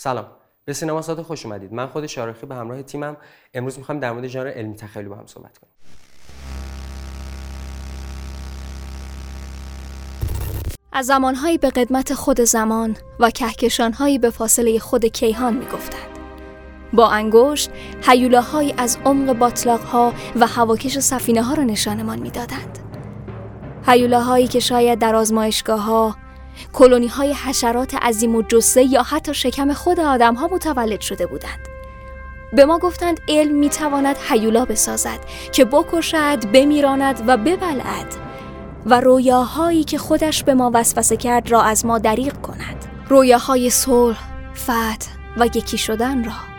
سلام. به سینما ساده خوش اومدید. من خود شارخی به همراه تیمم. امروز می‌خوایم در مورد ژانر علمی تخیلی با هم صحبت کنیم. از زمانهایی به قدمت خود زمان و کهکشانهایی به فاصله خود کیهان می‌گفتند. با انگشت هیولاهایی از عمق باطلاقها و هواکش سفینه ها را نشانمان می‌دادند. هیولاهایی که شاید در آزمایشگاه ها کلونی های حشرات عظیم و جسه یا حتی شکم خود آدم ها متولد شده بودند. به ما گفتند علم می تواند حیولا بسازد که بکشد، بمیراند و ببلعد و رویاهایی که خودش به ما وسوسه کرد را از ما دریغ کند. رویاهای صلح، فتح و یکی شدن را.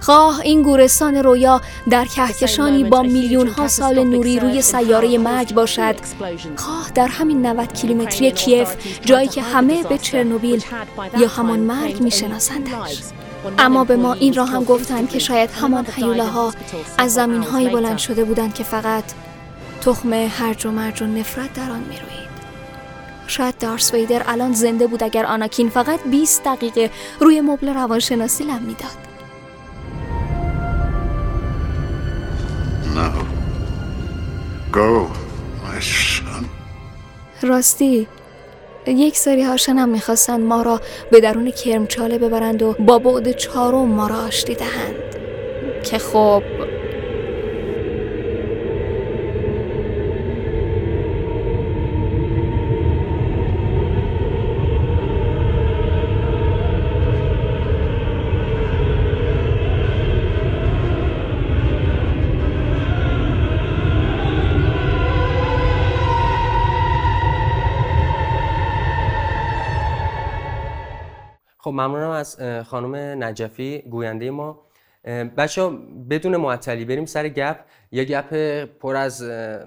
خواه این گورستان رویا در کهکشانی با میلیون ها سال نوری روی سیاره مرگ باشد. خواه در همین 90 کیلومتری کیف جایی که همه به چرنوبیل یا همان مرگ میشناسندش. اما به ما این را هم گفتند که شاید همان حیولاها از زمین هایی بلند شده بودند که فقط تخم هرج و مرج و نفرت در آن می‌روید. شاید دارس ویدر الان زنده بود اگر آناکین فقط 20 دقیقه روی مبل روانشناسی لم می‌داد. Go, my son. راستی یک سری هاشن هم می‌خواستند ما را به درون کرمچاله ببرند و با بعد چهارم ما را آشتی دهند که خب خب ممنونم از خانم نجفی گوینده ما. بچه بدون معطلی بریم سر گپ. یه گپ پر از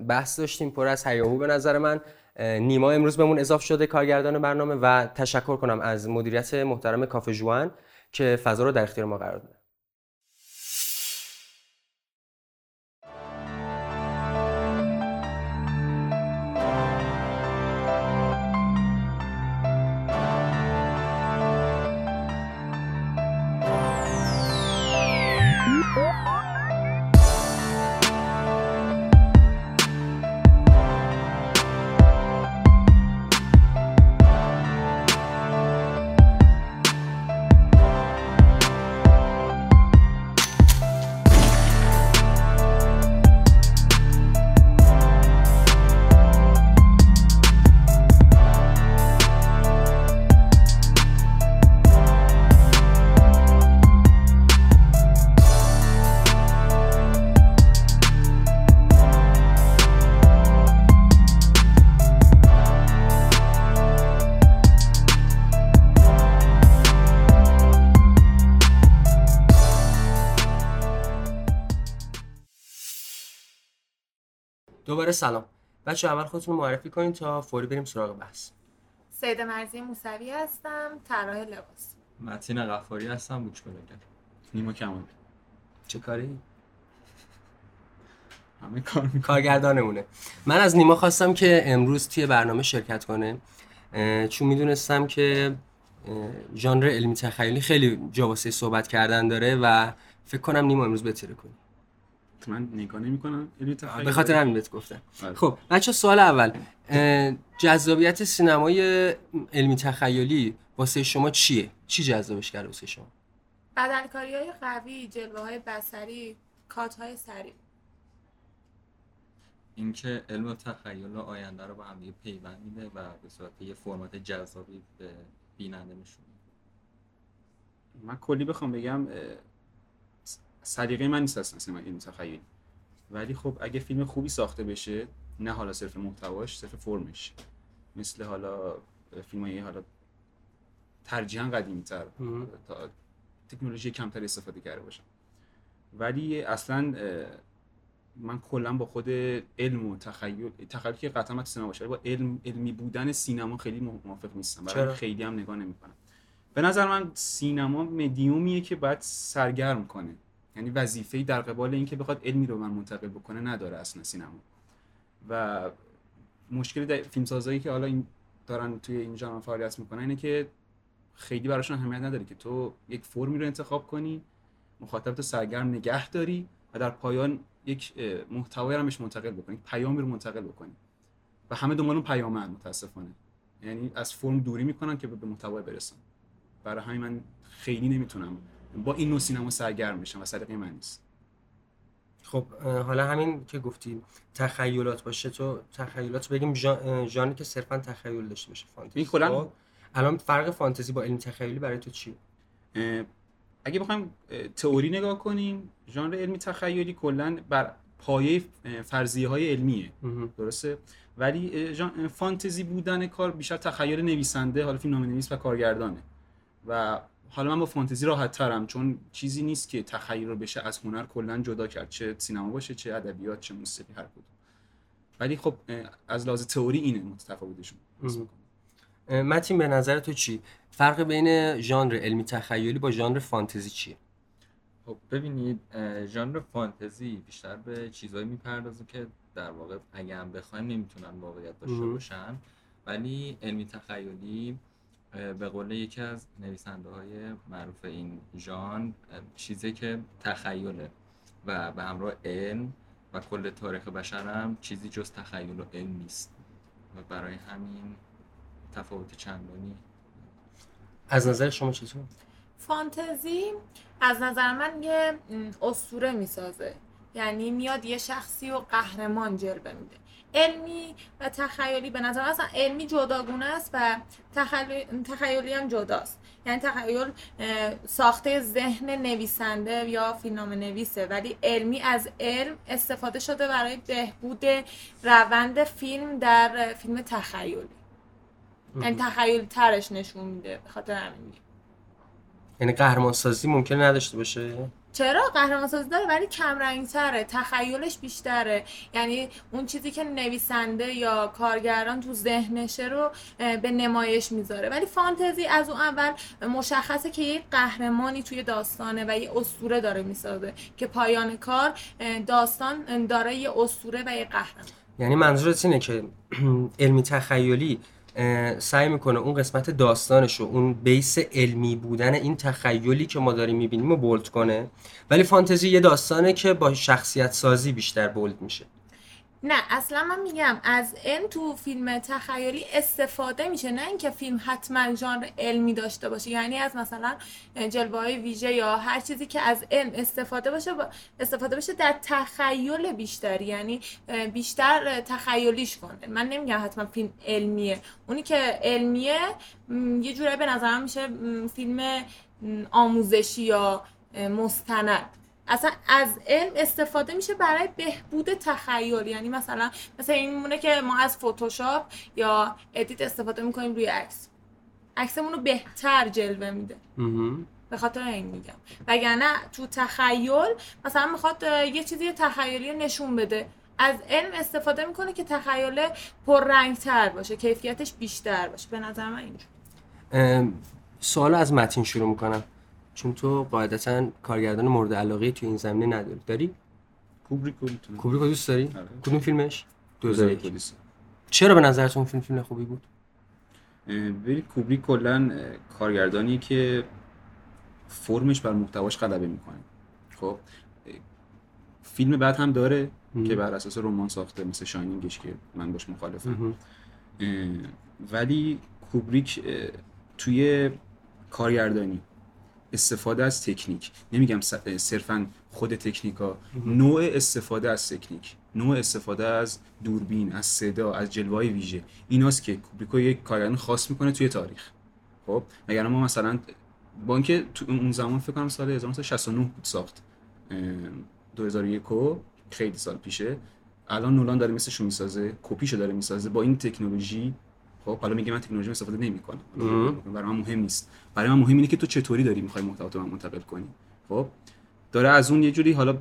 بحث داشتیم پر از هیاهو به نظر من. نیما امروز بهمون اضافه شده کارگردان برنامه و تشکر کنم از مدیریت محترم کافه جوان که فضا رو در اختیار ما قرار داده سلام. بچه اول خودتون رو معرفی کنین تا فوری بریم سراغ بحث. سید مرزی موسوی هستم طراح لباس. متین غفاری هستم بوچ بلگر نیما کمال. چه کاری؟ همه کار می‌کنم کارگردانمونه. من از نیما خواستم که امروز توی برنامه شرکت کنه چون می‌دونستم که ژانر علمی تخیلی خیلی جا واسه صحبت کردن داره و فکر کنم نیما امروز بتره کنی. من نگاه نمی‌کنم یعنی به خاطر همین بهت گفتم بله. خب بچه سوال اول جذابیت سینمای علمی تخیلی واسه شما چیه؟ چی جذابش کرده واسه شما؟ بدنکاری های قوی جلوه های بسری کات های سریع اینکه علم و تخیل و آینده رو با هم دیگه پیوند میده و به صورت یه فرمات جذابی به بیننده نشون میده من کلی بخوام بگم سلیقه من نیست اصلا علمی تخیلی ولی خب اگه فیلم خوبی ساخته بشه نه حالا صرف محتواش صرف فرمش. مثل حالا فیلم های حالا ترجیحاً قدیمی تر مهم. تا تکنولوژی کمتر استفاده کرده باشم. ولی اصلا من کلا با خود علم و تخیل تخیل که قطعا سینما باشه با علم علمی بودن سینما خیلی موافق نیستم. برای خیلی هم نگاه نمی‌کنم. به نظر من سینما مدیومیه که باید سرگرم کنه. یعنی وظیفه‌ای در قبال اینکه بخواد علمی رو من منتقل بکنه نداره اصلا سینما. و مشکل فیلمسازایی که حالا این دارن توی این ژانر فعالیت می‌کنن اینه که خیلی براشون اهمیت نداره که تو یک فرمی رو انتخاب کنی مخاطب تو سرگرم نگه داری و در پایان یک محتوایی رو منتقل بکنی پیامی رو منتقل بکنی. و همه دنبال اون پیامن متاسفانه. یعنی از فرم دوری می‌کنن که به محتوا برسن. برای همین من خیلی نمی‌تونم با این نوع سینما سرگرم بشم و سلیقه من نیست. خب حالا همین که گفتی تخیلات باشه تو تخیلات بگیم ژانری که صرفا تخیل داشته باشه فانتزی. این کلاً- خب، الان فرق فانتزی با علمی تخیلی برای تو چیه؟ اه، اگه بخوایم تئوری نگاه کنیم ژانر علمی تخیلی کلا بر پایه فرضیه های علمیه. درسته؟ ولی فانتزی بودن کار بیشتر تخیل نویسنده حالا فیلم نویس و کارگردانه. و حالا من با فانتزی راحت ترم چون چیزی نیست که تخیل رو بشه از هنر کلا جدا کرد چه سینما باشه چه ادبیات چه موسیقی هر کدوم. ولی خب از لحاظ تئوری اینه متفاوتشون. متین به نظر تو چی؟ فرق بین ژانر علمی تخیلی با ژانر فانتزی چیه؟ خب ببینید ژانر فانتزی بیشتر به چیزایی می‌پردازه که در واقع اگه هم بخوایم نمی‌تونن واقعیت داشته. باشن. ولی علمی تخیلی به قول یکی از نویسنده های معروف این ژانر اه، چیزی که تخیله و به همراه علم و کل تاریخ بشر هم چیزی جز تخیل و علم نیست. و برای همین تفاوت چندانی از نظر شما چطور؟ فانتزی از نظر من یه اسطوره می‌سازه. یعنی میاد یه شخصی و قهرمان جلوه میده. علمی و تخیلی به نظر اصلا علمی جداگونه است و تخیلی, تخیلی هم جداست. یعنی تخیل ساخته ذهن نویسنده یا فیلمنامه نویسه ولی علمی از علم استفاده شده برای بهبود روند فیلم در فیلم تخیلی. یعنی تخیلی ترش نشون میده به خاطر همین. یعنی قهرمان سازی ممکنه نداشته باشه؟ چرا؟ قهرمان سازی داره ولی کم رنگ تره تخیلش بیشتره. یعنی اون چیزی که نویسنده یا کارگردان تو ذهنشه رو به نمایش می‌ذاره. ولی فانتزی از اون اول مشخصه که یک قهرمانی توی داستانه و یه اسطوره داره می‌سازه که پایان کار داستان داره یه اسطوره و یه قهرمان. یعنی منظورت اینه که علمی تخیلی سعی می‌کنه اون قسمت داستانش رو اون بیس علمی بودن این تخیلی که ما داریم می‌بینیم رو بولد کنه. ولی فانتزی یه داستانه که با شخصیت سازی بیشتر بولد میشه. نه اصلا من میگم از علم تو فیلم تخیلی استفاده میشه نه اینکه فیلم حتما ژانر علمی داشته باشه. یعنی از مثلا جلوه های ویژه یا هر چیزی که از علم استفاده باشه با استفاده بشه در تخیل بیشتر یعنی بیشتر تخیلیش کنه. من نمیگم حتما فیلم علمیه اونی که علمیه یه جورایی به نظرم میشه فیلم آموزشی یا مستند. اصلا از علم استفاده میشه برای بهبود تخیل. یعنی مثلا مثلا این میمونه که ما از فتوشاپ یا ادیت استفاده می‌کنیم روی عکس. عکسمون رو بهتر جلوه میده. به خاطر این میگم. وگرنه تو تخیل مثلا می‌خواد یه چیزی تخیلی رو نشون بده. از علم استفاده می‌کنه که تخیل پررنگ تر باشه کیفیتش بیشتر باشه. به نظر من اینجور سوال از متین شروع می‌کنم. چون تو قاعدتا کارگردان مورد علاقه توی این زمینه نداری. داری؟ کوبریک رو می‌تونم کوبریک رو دوست داری؟ آره. کدوم فیلمش؟ 2001 پلیس. چرا به نظرتون اون فیلم فیلم خوبی بود؟ ببین کوبریک کلا کارگردانی که فرمش بر محتواش غلبه می‌کنه. خب؟ فیلم بعد هم داره مم. که بر اساس رمان ساخته مثل شاینینگش که من باش مخالفم. ولی کوبریک توی کارگردانی استفاده از تکنیک. نمیگم صرفا خود تکنیکا نوع استفاده از تکنیک. نوع استفاده از دوربین از صدا از جلوه ویژه. ایناست که کوبریکو یک کارگردان خاص می‌کنه توی تاریخ. خب؟ مگر ما مثلا با اینکه تو اون زمان فکر کنم سال 1969 بود ساخت. اه، 2001 و خیلی سال پیشه. الان نولان داره مثلشو می‌سازه کپیشو داره می‌سازه. با این تکنولوژی خب حالا میگه من تکنولوژی استفاده نمی‌کنم. برای من مهم نیست. برای من مهم اینه که تو چطوری داری می‌خوای محتوا تو من منتقل کنی. خب داره از اون یه جوری حالا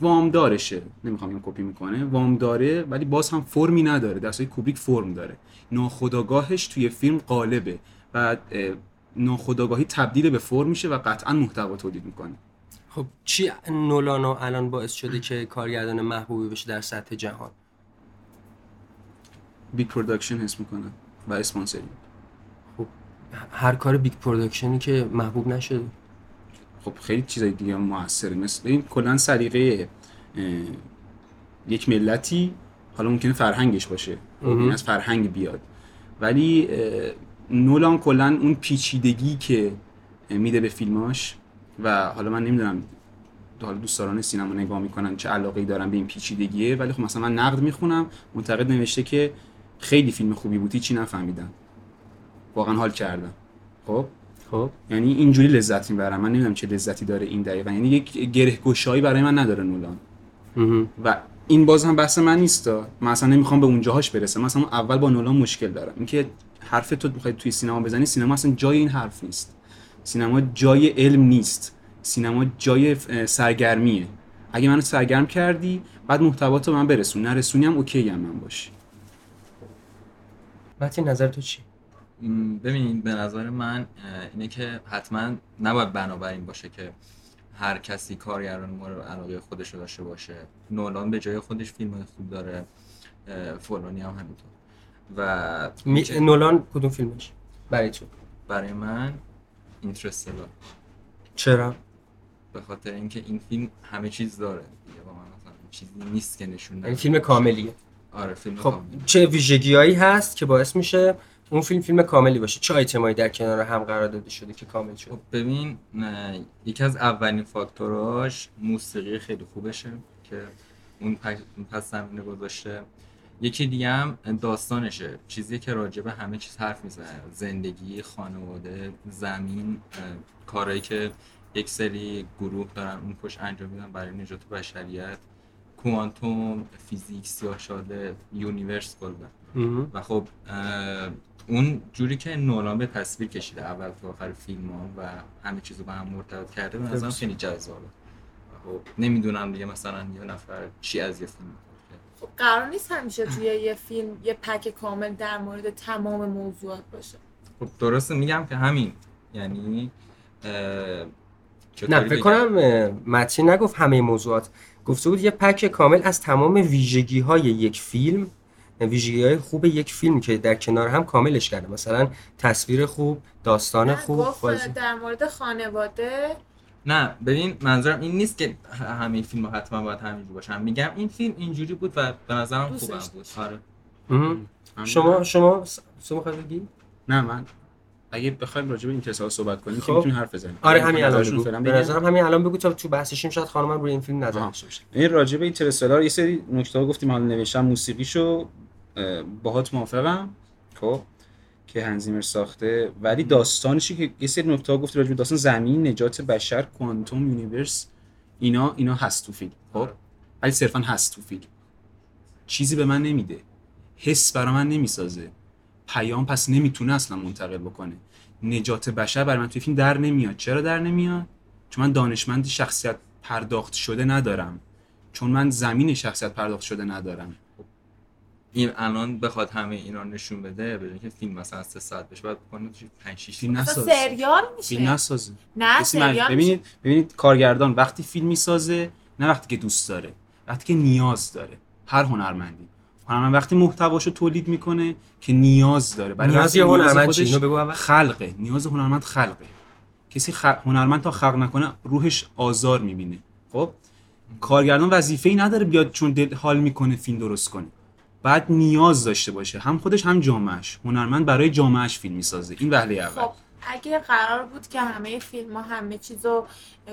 وام دارشه نمی‌خوام این کپی می‌کنه. وام داره ولی باز هم فرمی نداره. در کوبریک فرم داره. ناخودآگاهش توی فیلم قالبه و اه، ناخودآگاهی تبدیل به فرم میشه و قطعا محتوا تولید می‌کنه. خب چی نولانو الان باعث شده که کارگردان محبوبی بشه در سطح جهان؟ big production حس می‌کنن و sponsoring هر کار big production ی که محبوب نشده. خب خیلی چیزای دیگه هم موثره. مثل این کلا سلیقه یک ملتی حالا ممکنه فرهنگش باشه. خب، این از فرهنگ بیاد. ولی نولان کلا اون پیچیدگی که میده به فیلماش و حالا من نمی‌دونم حالا دوستداران سینما نگاه می‌کنن چه علاقه دارن به این پیچیدگیه ولی خب مثلا من نقد می‌خونم منتقد نوشته که خیلی فیلم خوبی بود چی نفهمیدم. واقعا حال کردم. خب؟ خب. یعنی اینجوری لذت می‌برم. من نمی‌دونم چه لذتی داره این دقیقا. یعنی یک گره گشایی برای من نداره نولان. و این باز هم بحث من نیست من اصلا نمی‌خوام به اونجاهاش برسم. مثلا اول با نولان مشکل دارم. اینکه حرف تو می‌خوای توی سینما بزنی سینما اصلا جای این حرف نیست. سینما جای علم نیست. سینما جای سرگرمیه. اگه منو سرگرم کردی بعد محتوا تو من برسون. نرسونی هم اوکی هم من باشی متین نظر تو چی؟ ببینید به نظر من اینه که حتما نباید بنابراین باشه که هر کسی کارگران مورد علاقه خودش رو داشته باشه. نولان به جای خودش فیلم های خوب داره فلانی هم همینطور. و می... نولان کدوم فیلمش؟ برای تو. برای من اینترستلار چرا؟ به خاطر اینکه این فیلم همه چیز داره دیگه با من مثلا چیزی نیست که نشون یعنی فیلم کاملیه. آره فیلم خب کامل. چه ویژگیهایی هست که باعث میشه اون فیلم فیلم کاملی باشه؟ چه آیتمایی در کنار هم قرار داده شده که کامل شد خب ببین یکی از اولین فاکتوراش موسیقی خیلی خوبشه که اون پس زمینه گذاشته. یکی دیگه هم داستانشه چیزی که راجع به همه چیز حرف می‌زنه. زندگی خانواده زمین کارهایی که یک سری گروه دارن اون پشت انجام میدن برای نجات بشریت. کوانتوم فیزیک سیاه‌چاله universe کلا. و خب اون جوری که نولان به تصویر کشیده اول تا آخر فیلم ها و همه چیزو به هم مرتبط کرده به نظرم. خیلی جذابه و خب نمی‌دونم دیگه مثلا یه نفر چی از یه فیلم. خب قرار نیست همیشه توی یه فیلم یه pack کامل در مورد تمام موضوعات باشه خب درسته میگم که همین یعنی نه فکر؟ کنم متین نگفت همه موضوعات گفته بود یه پک کامل از تمام ویژگی های یک فیلم ویژگی های خوب یک فیلم که در کنار هم کاملش کرده. مثلا تصویر خوب داستان خوب گفت بازی. در مورد خانواده. نه ببین منظورم این نیست که همه فیلم ها حتما باید همینجوری باشن میگم این فیلم اینجوری بود و به نظرم خوبم بود. آره. شما شما می‌خوای بگی؟ نه من اگه بخوایم راجع به این تصاویر صحبت کنیم که خب. می‌تونیم حرف بزنیم. آره یعنی همین الان بگو. به. نظرم همین الان بگو تا تو بحثش‌ایم شاید خانمم روی این فیلم نظر. داشته باشه این راجع به اینترستلار یه سری نکته ها گفتیم. حالا نوشتم موسیقیشو اه، باهات موافقم. خب که هانس زیمر ساخته. ولی داستانشی که یه سری نکته ها گفتی راجع به داستان زمین نجات بشر کوانتوم universe اینا اینا هست تو فیلم. خب ولی صرفا هست تو فیلم. چیزی به من نمیده. حس برا من نمی‌سازه. پیام پس نمی‌تونه اصلا منتقل بکنه. نجات بشر برای من توی فیلم در نمیاد. چرا در نمیاد؟ چون من دانشمند شخصیت پرداخت شده ندارم. چون من زمین شخصیت پرداخت شده ندارم. این الان بخواد همه اینا نشون بده به که فیلم مثلا 3 ساعت بشه باید بکنه 5 6 فیلم اصلا نساز سریال میشه. فیلم نسازه. نه سریال میشه. ببینید ببینید کارگردان وقتی فیلم می‌سازه نه وقتی که دوست داره وقتی که نیاز داره. هر هنرمندی. هنرمند وقتی محتواشو تولید می‌کنه که نیاز داره. برای نیاز هنرمند بگو. خلقه. نیاز هنرمند خلقه. کسی خ... هنرمند تا خلق نکنه روحش آزار می‌بینه. خب؟ کارگردان وظیفه ای نداره بیاد چون دل حال می‌کنه فیلم درست کنه. بعد نیاز داشته باشه. هم خودش هم جامعهش. هنرمند برای جامعهش فیلم می‌سازه. این وهله اول. خب. اگه قرار بود که همه فیلم ها همه چیز رو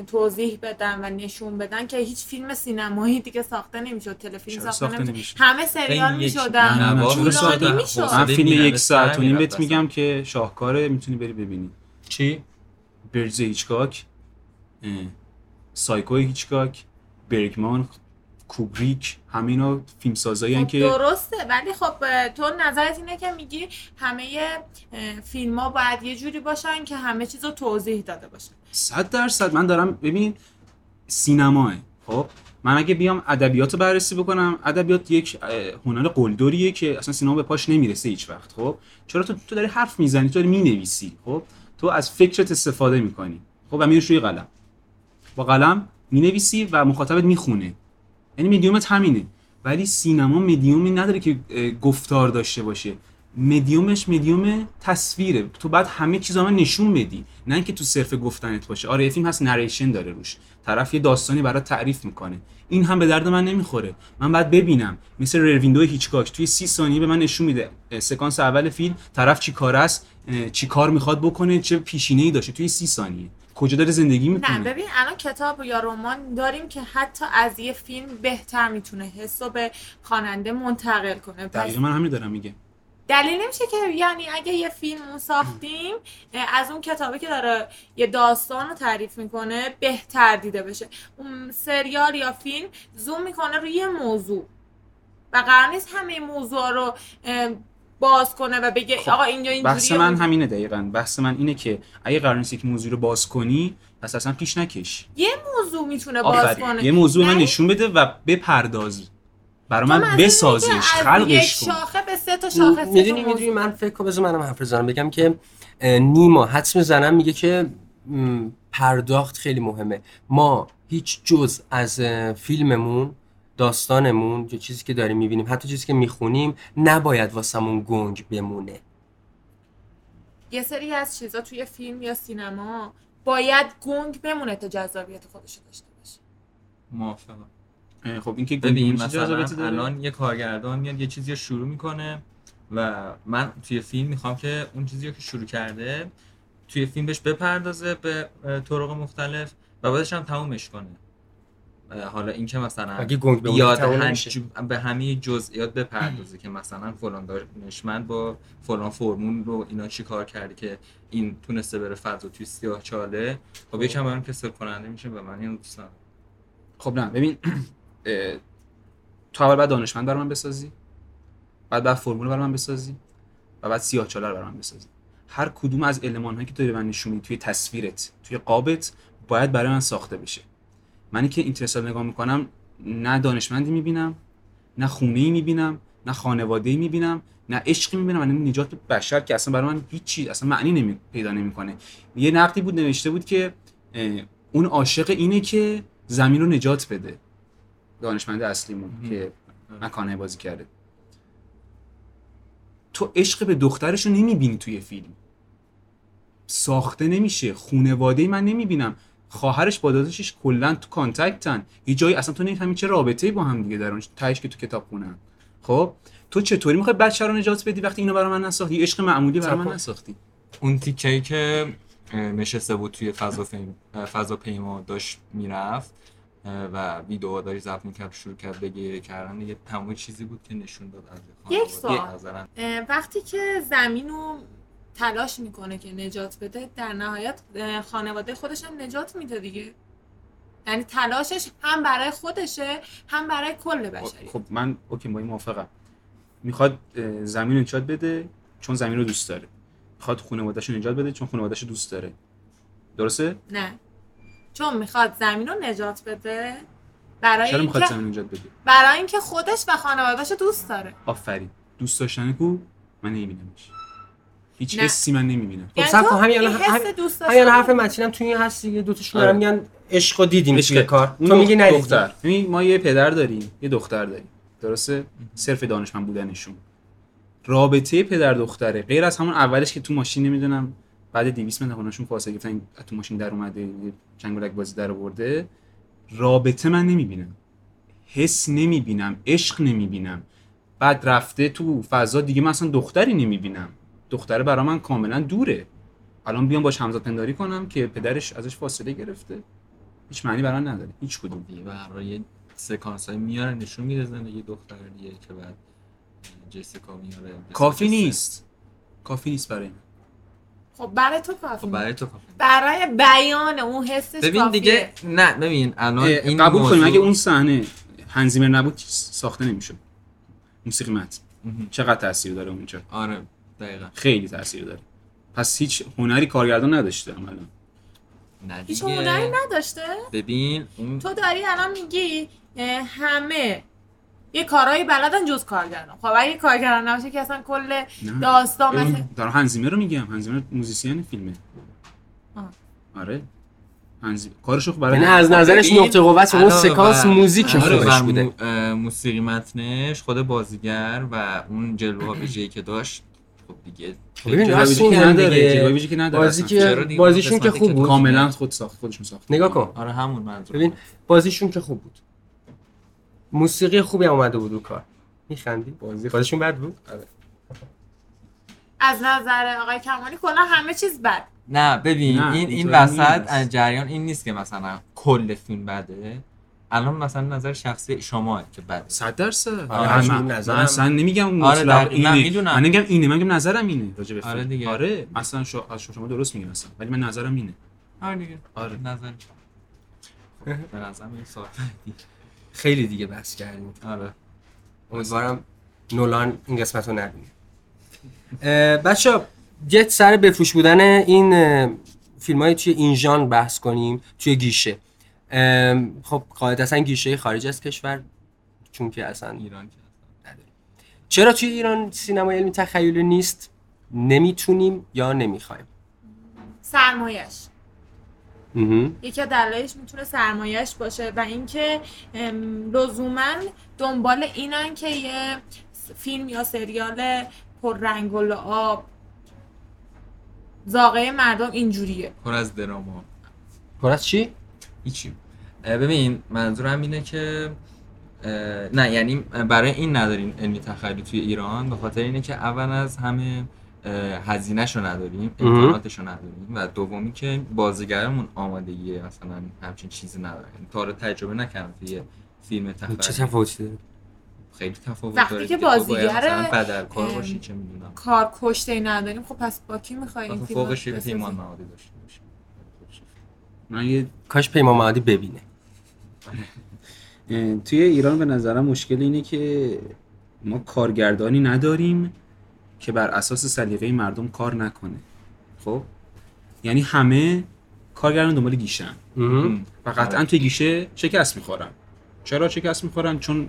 توضیح بدن و نشون بدن که هیچ فیلم سینمایی دیگه ساخته نمی‌شد تلفیلم ساخته ساخته نمی‌شد. نمیشه؟ همه سریال می‌شدن. من فیلم یک ساعت و نیم بهت میگم که شاهکاره می‌تونی بری ببینی. چی؟ برز هیچکاک سایکو هیچکاک برگمان کوبریک همه اینا فیلم سازایی خب که درسته ولی خب تو نظرت اینه که میگی همه فیلم ها باید یه جوری باشن که همه چیز رو توضیح داده باشن صد درصد. من دارم ببین سینماه. خب من اگه بیام ادبیات رو بررسی بکنم ادبیات یک هنر قلدریه که اصلا سینما به پاش نمی‌رسه هیچ وقت. خب چرا؟ تو تو داری حرف می‌زنی تو داری می‌نویسی. خب تو از فکرت استفاده می‌کنی. خب و میری روی قلم. با قلم می‌نویسی و مخاطبت می‌خونه. یعنی میدیومت همینه. ولی سینما میدیومی نداره که گفتار داشته باشه. مدیومش مدیوم تصویره. تو بعد همه چیز من نشون بدی. نه اینکه تو صرف گفتنت باشه. آره فیلم هست نریشن داره روش. طرف یه داستانی برات تعریف می‌کنه. این هم به درد من نمی‌خوره. من بعد ببینم. مثل رویندو هیچکاک. توی سی ثانیه به من نشون میده. سکانس اول فیلم طرف چی کار است چی کار می‌خواد بکنه چه پیشینه ای داشته. توی سی ثانیه. کجا داره زندگی نه می‌کنه ببین الان کتاب یا رمان داریم که حتی از یه فیلم بهتر می‌تونه حس رو به خواننده منتقل کنه. دقیقا من همین دارم میگم. دلیل نمیشه که یعنی اگه یه فیلم ساختیم از اون کتابی که داره یه داستان رو تعریف می‌کنه بهتر دیده بشه. اون سریال یا فیلم زوم می‌کنه روی یه موضوع. و قرار نیست همه موضوع رو باز کنه و بگه خب، آقا اینجا اینجوریه بحث من اونجا- همینه دقیقا. بحث من اینه که اگه قرار نیست یک موضوع رو باز کنی پس اصلا پیش نکش. یه موضوع می‌تونه باز آفرین. کنه. یه موضوع من نه نشون بده و بپرداز. برای من بسازش خلقش کن. شاخه به سه تا شاخه سه تا می‌دونی می‌دونی. من فکر کنم بذار منم حرف بزنم. بگم که نیما حدس می‌زنم میگه که م، پرداخت خیلی مهمه. ما هیچ جز از فیلممون داستانمون یا چیزی که داریم می‌بینیم حتی چیزی که می‌خونیم نباید واسمون گنگ بمونه. یه سری از چیزا توی فیلم یا سینما باید گنگ بمونه تا جذابیت خودش داشته باشه. موافقم. خب این که ببین مثلا. الان یه کارگردان میاد یه چیزی رو شروع می‌کنه و من توی فیلم می‌خوام که اون چیزی رو که شروع کرده توی فیلم بهش بپردازه به طرق مختلف و بعدش هم تمومش کنه. حالا این که مثلا اگه گنگ بیاد به همه جزئیات بپردازه که مثلا فلان دانشمند با فلان فرمون رو اینا چی کار کرده که این تونسته بره فضا توی سیاه چاله خب یکم برام کسل کننده میشه و من اینو دوست ندارم خب نه ببین تو اول بعد دانشمند برای من بسازی بعد بعد فرمول برای من بسازی و بعد سیاه چاله رو برای من بسازی. هر کدوم از المان هایی که تو به من نشون توی تصویرت توی قابت باید برای من ساخته بشه. منی که اینترستال نگاه می‌کنم نه دانشمندی می‌بینم نه خونه ای می‌بینم نه خانواده ای می‌بینم نه عشقی می‌بینم نه نجات بشر که اصلا برای من هیچ اصلا معنی نمی... پیدا نمی‌کنه. یه نقدی بود نوشته بود که اون عاشق اینه که زمین رو نجات بده. دانشمند اصلیمون که مکانه بازی کرده. تو عشق به دخترش رو نمی‌بینی توی فیلم. ساخته نمیشه. خونواده من نمی‌بینم. خواهرش با داداشش کلا تو کانتکتن. یه جایی اصلا تو نمی‌فهمی چه رابطه‌ای با هم دیگه دارن تهش که تو کتاب خونن خب؟ تو چطوری می‌خوای بچه رو نجات بدی وقتی اینو برای من نساختی؟ یه عشق معمولی برای من خب. نساختی. اون تیکه که نشسته بود توی فضا فیم فضا پیما داشت می‌رفت و ویدیو داری ضبط می‌کرد شروع کرد بگه کردن دیگه تمام چیزی بود که نشون داد از یک سوال. وقتی که زمین رو تلاش می‌کنه که نجات بده در نهایت خانواده خودش هم نجات میده دیگه. یعنی تلاشش هم برای خودشه هم برای کل بشری خب من اوکی با این موافقم. می‌خواد زمین نجات بده چون زمین رو دوست داره. می‌خواد خانواده‌شو نجات بده چون خانواده‌ش رو دوست داره. درسته؟ نه. چون می‌خواد زمین رو نجات بده برای چرا می‌خواد اینکه زمین نجات بده؟ برای اینکه خودش و خانوادهش دوست داره. آفرین. دوست داشتن کو؟ من نمیبینمش هیچ نه. حسی من نمی‌بینم. یعنی تو کن، همین الان- همین- حرف متینم توی این هست دیگه دو تاشون آره. دارن میگن عشق رو دیدیم عشق. کار. تو میگی ندیدی دختر. ببین ما یه پدر داریم یه دختر داریم. درسته؟ صرف دانشمند بودنشون. رابطه پدر دختره. غیر از همون اولش که تو ماشین نمی‌دونم بعد 200 متر خونشون فاصله گرفتن تو ماشین در اومده چنگولک بازی در آورده. رابطه من نمی‌بینم. حس نمی‌بینم عشق نمی‌بینم. بعد رفته تو فضا دیگه من اصلا دختری نمی‌بینم. دختره برا من کاملا دوره. الان بیام باش همزاد پنداری کنم که پدرش ازش فاصله گرفته. هیچ معنی برای من نداره. هیچ کدوم. دیگه برای یه سکانس های میاره نشون میده زندگی دختر دیگه که بعد جسیکا میاره. کافی نیست. کافی نیست برای من. خب برای تو کافی. خب برای تو کافی. برای بیان اون حسش ببین کافیه. دیگه نه ببین الان این قبول موضوع... کنیم اگه اون صحنه هانس زیمر نبود ساخته نمی‌شد. موسیقی متن. چقدر تاثیر داره اونجا؟ آره. دقیقا خیلی تاثیر داره پس هیچ هنری کارگردان نداشته عملا هیچ. هنری نداشته ببین اون تو داری الان میگی همه یه کارهایی بلدن جز کارگردان خب اگه کارگردان نباشه که اصلا کل نه. داستان مثل دارم هنزیمر رو میگم هنزیمر موزیسین فیلمه آه. آره. کارشو خب برای از نظرش ببین، نقطه قوت اون سکانس موزیک خودش بوده موسیقی متنش خود بازیگر و اون جلوه ها ویژه‌ای که داشت خب دیگه ببین جلوه راست ویژه که نداره ویژه که نداره بازی اصلا. که؟ بازیشون که خوب بود. کاملا خود ساخت خودشون ساخت. نگاه کن. آره همون منظور ببین بازیشون که خوب بود. موسیقی خوبی هم اومده بود رو کار. میخندی؟ بازی بازیشون بد بود؟ از نظر آقای کمالی کلا همه چیز بد. نه ببین نه، این این وسط جریان این نیست که مثلا کل فیلم بده. الان مثلا نظر شخصی شما که بده صد درصد آره، من, من من, نظرم- اصلا نمیگم آره، مطلق دقیقاً. من اینه می‌دونم. من نمیگم اینه من میگم نظرم اینه راجع به آره. دیگه. آره اصلا شو... از شما درست میگم اصلا ولی من نظرم اینه آره دیگه آره. نظر به نظرم این سوال خیلی دیگه بحث کردیم آره امیدوارم نولان این قسمت رو نبینه بچه یه سر بفروش بودن این فیلم های توی این ژانر بحث کنیم توی گیشه خب قاعدتا گیشه خارج از کشور چون که اصلا ایران که چرا توی ایران سینما علمی تخیلی نیست؟ نمی‌تونیم یا نمی‌خوایم؟ سرمایش یکی از دلایلش می‌تونه سرمایهش باشه و اینکه لزوما دنبال اینن که یه فیلم یا سریال پر رنگ و لعاب. زاغه مردم اینجوریه. پر از دراما. پر از چی؟ هیچی. ببین منظورم اینه که نه یعنی برای این نداریم علمی تخیلی توی ایران به خاطر اینه که اول از همه هزینهش رو نداریم امکاناتش رو نداریم و دومی که بازیگرمون آمادگی مثلا همچین چیزی نداره. یعنی تا حالا تجربه نکردم توی فیلم چه تخیلی تفاوتی داره؟ خیلی تفاوت وقتی داره که باید بازیگر، بدرکار باشی چه می‌دونم. کار کشته نداریم خب پس با کی می‌خوای این فیلم رو فوقش؟ پیمان معادی داشته باشی. من یه کاش پیمان معادی ببینه. توی ایران به نظرم مشکل اینه که ما کارگردانی نداریم که بر اساس سلیقه مردم کار نکنه. خب؟ یعنی همه کارگردان دنبال گیشن. و قطعا توی گیشه شکست می‌خورن. چرا شکست می‌خورن؟ چون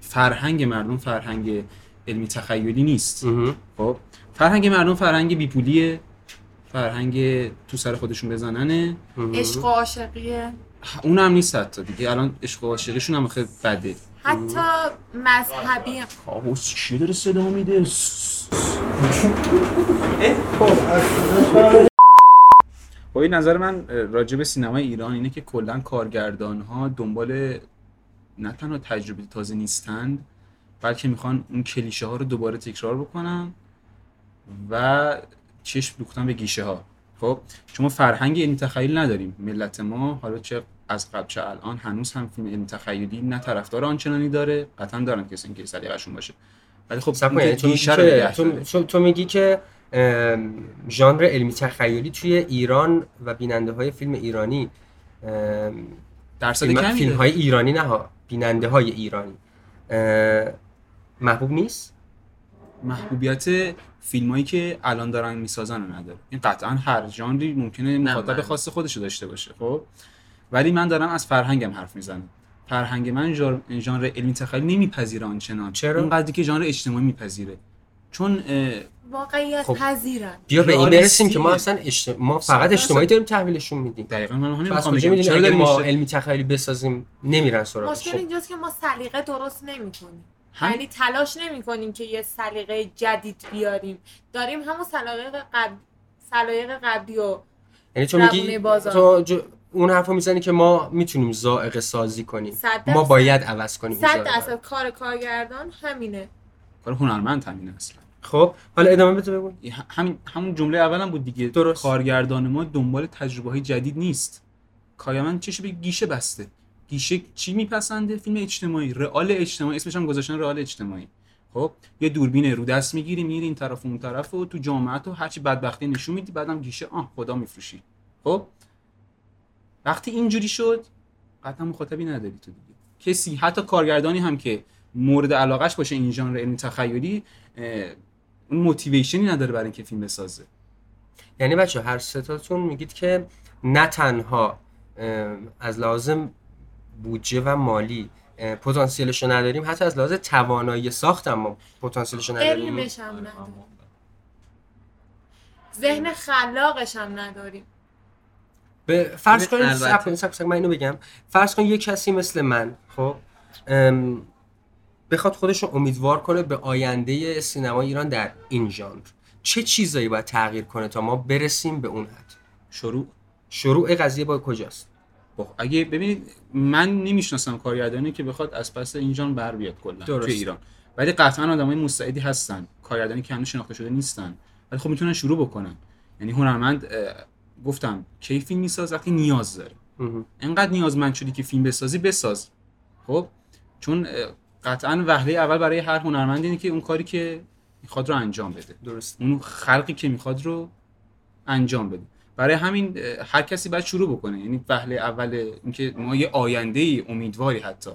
فرهنگ مردم فرهنگ علمی تخیلی نیست. خب؟ فرهنگ مردم فرهنگ بیپولیه. فرهنگ تو سر خودشون بزننه. عشق و عاشقیه. اون هم نیست حتی دیگه. الان عشق و عاشقیشون هم خیلی بده. حتی مذهبی. کابوس چی داره صدا میده؟ با این نظر من اه، راجع به سینمای ایران اینه که کلا کارگردان ها دنبال نه تنها تجربه تازه نیستند بلکه می‌خوان اون کلیشه ها رو دوباره تکرار بکنن و چشم دوختن به گیشه ها خب شما فرهنگ علمی تخیل نداریم ملت ما حالا چه از قبل چه الان هنوز هم فیلم علمی تخیلی نه طرفدار آنچنانی داره قطعا دارن کسی که سلیقه‌شون باشه ولی خب یعنی تو تو. تو, میگی که ژانر علمی تخیلی توی ایران و بیننده های فیلم ایرانی درصد فیلم. های ایرانی نه بیننده های ایرانی محبوب نیست محبوبیت فیلمایی که الان دارن می‌سازن رو نداره. این قطعا هر ژانری ممکنه مخاطب من- خاص خودش رو داشته باشه خب؟ ولی من دارم از فرهنگم حرف می‌زنم. فرهنگ من ژانر علمی تخیلی نمیپذیره آنچنان. چرا؟ اون قدری که ژانر اجتماعی میپذیره. چون واقعیت خب. پذیرن. بیا به این. برسیم که ما اصلا. ما فقط اجتماعی داریم تحویلشون میدیم. دقیقا من همین می‌دونی چرا ما علمی تخیلی بسازیم نمیرن سراغش. مشکل خب. اینجاست که ما سلیقه درست نمی‌کنیم. یعنی تلاش نمی‌کنیم که یه سلیقه جدید بیاریم. داریم همون سلیقه قبل سلایق قبلی و یعنی تو میگی بازار. تو جو- اون حرفو می‌زنی که ما می‌تونیم ذائقه سازی کنیم. صد ما. باید عوض کنیم صد. درصد. کار کارگردان همینه. کار هنرمند همینه اصلا. خب حالا ادامه بده بگو. همین همون جمله اولم بود دیگه. درست. کارگردان ما دنبال تجربه های جدید نیست. کارگردان چش به گیشه بسته. گیشه چی میپسنده؟ فیلم اجتماعی. رئال اجتماعی. اسمش هم گذاشتن رئال اجتماعی. خب یه دوربین رو دست می‌گیری میری این طرف اون طرف و تو جامعه تو هرچی بدبختی نشون میدی بعدم گیشه آه خدا میفروشی. خب؟ وقتی اینجوری شد قطعا مخاطبی نداری تو دیگه. کسی حتی کارگردانی هم که مورد علاقش باشه این ژانر علمی تخیلی اون موتیویشنی نداره برای اینکه فیلم بسازه. یعنی بچه هر ستاتون میگید که نه تنها از لازم بودجه و مالی. پتانسیلش رو نداریم. حتی از لحاظ توانایی ساخت هم ما پتانسیلش رو نداریم علمش هم نداریم. ذهن خلاقش هم نداریم. به فرض. صبر کنید، صبر کنید، من اینو بگم. فرض کن یه کسی مثل من خب بخواد خودش رو امیدوار کنه به آینده سینما ایران در این ژانر. چه چیزایی باید تغییر کنه تا ما برسیم به اون حد؟ شروع. شروع قضیه با کجاست؟ خب اگه ببینید من نمی‌شناسم کارگردانی که بخواد از پس این ژانر بر بیاد کلا. توی ایران. ولی قطعا آدمای مستعدی هستن. کارگردانی که هنوز شناخته شده نیستن. ولی خب می‌تونن شروع بکنن. یعنی هنرمند گفتم کی فیلم میساز وقتی نیاز داره. انقدر نیازمند شدی که فیلم بسازی بساز. خب؟ چون قطعا وهله اول برای هر هنرمند اینه که اون کاری که می‌خواد رو انجام بده. درست اون خلقی که می‌خواد رو انجام بده. برای همین هر کسی باید شروع بکنه. یعنی وهله اول اینکه ما یه آینده ای امیدواری حتی.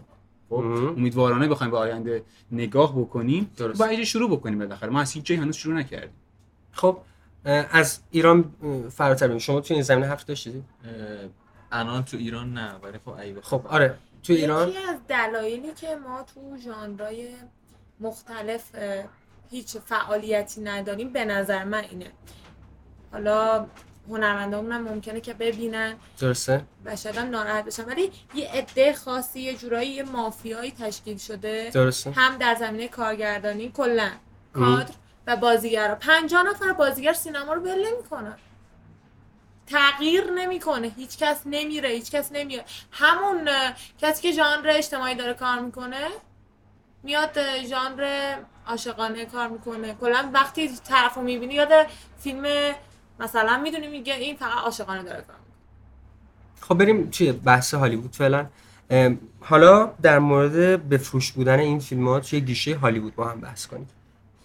خب. امیدوارانه بخوایم به آینده نگاه بکنیم. درست. باید یه شروع بکنیم بالاخره. ما از هیچ جایی هنوز شروع نکردیم. خب از ایران فراتر بریم شما تو این زمینه حرف داشتید؟ الان تو ایران نه ولی خب ای خب آره. تو ایران؟ یکی از دلایلی که ما تو ژانرهای مختلف هیچ فعالیتی نداریم به نظر من اینه. حالا هنرمندامون هم ممکنه که ببینن. درسته؟ و شاید هم ناراحت بشن. ولی یه عده خاصی یه جورایی یه مافیایی تشکیل شده. درسته. هم در زمینه کارگردانی کلا. کادر و بازیگرا. 50 نفر بازیگر سینما رو ول نمی‌کنن. تغییر نمی‌کنه. هیچ کس نمیره هیچ کس نمیاد. همون کسی که ژانر اجتماعی داره کار می‌کنه میاد ژانر عاشقانه کار می‌کنه. کلا وقتی طرف رو می‌بینی یاد فیلم مثلا می‌دونی میگه این فقط عاشقانه داره کار می‌کنه. خب بریم توی بحث هالیوود فعلا. حالا در مورد بفروش بودن این فیلم ها توی گیشه هالیوود با هم بحث کنیم.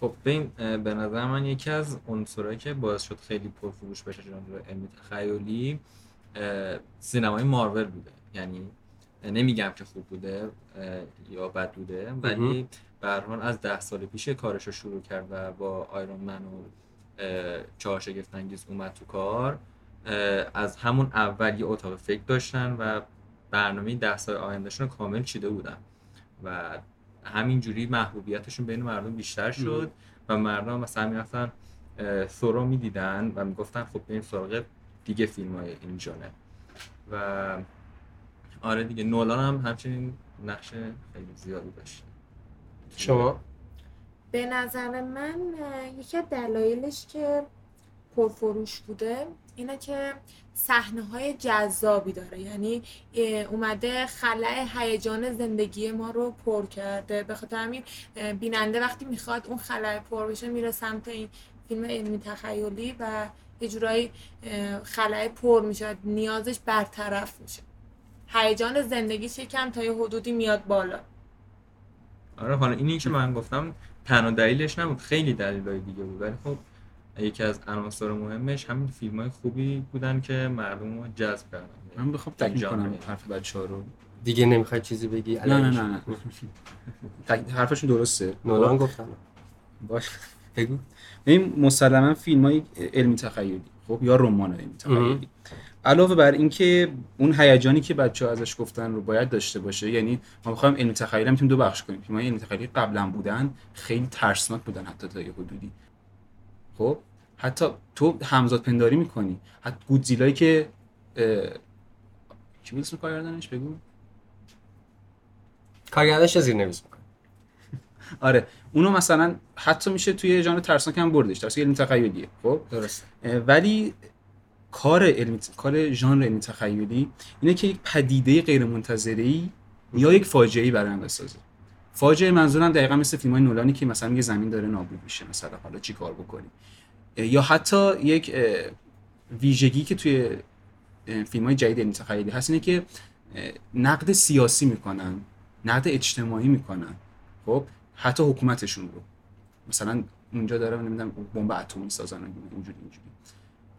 خب ببین به نظر من یکی از عنصرهایی که باعث شد خیلی پرفروش بشه ژانر علمی تخیلی سینمای مارول بوده. یعنی نمیگم که خوب بوده یا بد بوده ولی به هر حال از ده سال پیش کارش رو شروع کرد و با آیرون من و چهار شگفت انگیز اومد تو کار. از همون اول یه اتاق فکر داشتن و برنامه ده سال آیندهشون رو کامل چیده بودن. و همینجوری محبوبیتشون بین مردم بیشتر شد و مردم مثلا می‌رفتن سورو می‌دیدن و می‌گفتن خب بریم سراغ دیگه فیلم های این ژانر و آره دیگه نولان هم همچنین نقش خیلی زیادی داشت. شما؟ به نظر من یکی از دلایلش که پرفروش بوده اینه که صحنه های جذابی داره. یعنی اومده خلع هیجان زندگی ما رو پر کرده. به خاطر همین بیننده وقتی می‌خواد اون خلع پر بشه میره سمت این فیلم علمی تخیلی و یه جورایی خلع پر میشه نیازش برطرف میشه. هیجان زندگیش یکم تا یه حدودی میاد بالا. آره حالا اینی که من گفتم تنها دلیلش نبود خیلی دلایل دیگه بود. ولی خب یکی از عناصر مهمش همین فیلم های خوبی بودن که مردم رو جذب کردن. من بخوام تکمیل کنم. حرف بچه ها رو. دیگه نمی‌خوای چیزی بگی؟ نه نه نه نه. حرفشون درسته. نولان گفتم. باش. بگو. این مسلما فیلم های علمی تخیلی. خب یا رمان علمی تخیلی. علاوه بر اینکه اون هیجانی که بچه ها ازش گفتن رو باید داشته باشه یعنی ما می‌خوایم علمی تخیلی هم می‌تونیم دو بخش کنیم. های علمی تخیلی قبلا بودن خیلی ترسناک بودن حتی تا یه حدودی. خب؟ حتی تو همزاد پنداری می‌کنی. حتی گودزیلایی که چی بود اسم کارگردانش؟ بگو. کارگردانش زیر نویس می‌کنه. آره. اونو مثلا حتی میشه توی ژانر ترسناک هم بردش. درسته علمی تخیلیه. خب؟ درست ولی کار علمی کار ژانر علمی تخیلی اینه که یک پدیده غیر منتظره یا یک فاجعه ای برام بسازه فاجعه منظورم دقیقا مثل فیلم های نولانی که مثلا یه زمین داره نابود میشه مثلا حالا چی کار بکنی؟ اه، یا حتی یک ویژگی که توی فیلم های جدید علمی تخیلی هست اینه که نقد سیاسی می‌کنن نقد اجتماعی می‌کنن. خب حتی حکومتشون رو. مثلا اونجا داره نمی‌دونم بمب اتمی سازن اینجوری اینجوری.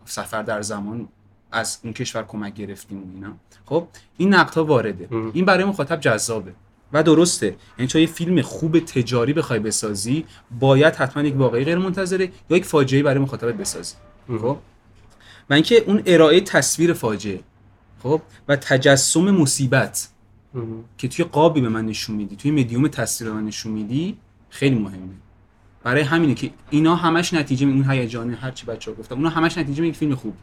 سفر در زمان از اون کشور کمک گرفتیم و اینا. خب این نقد ها وارده. ام. این برای مخاطب جذابه و درسته. یعنی تو یه فیلم خوب تجاری بخوای بسازی باید حتما یک واقعی غیر منتظره یا یک فاجعه برای مخاطبت بسازی. خب؟ و اینکه اون ارائه تصویر فاجعه. خب؟ و تجسم مصیبت. که توی قابی به من نشون میدی توی مدیوم تصویر به من نشون میدی خیلی مهمه. برای همینه که اینا همش نتیجه می- اون هیجان هر چی بچه‌ها گفتم اونا همش نتیجه می یک فیلم خوب.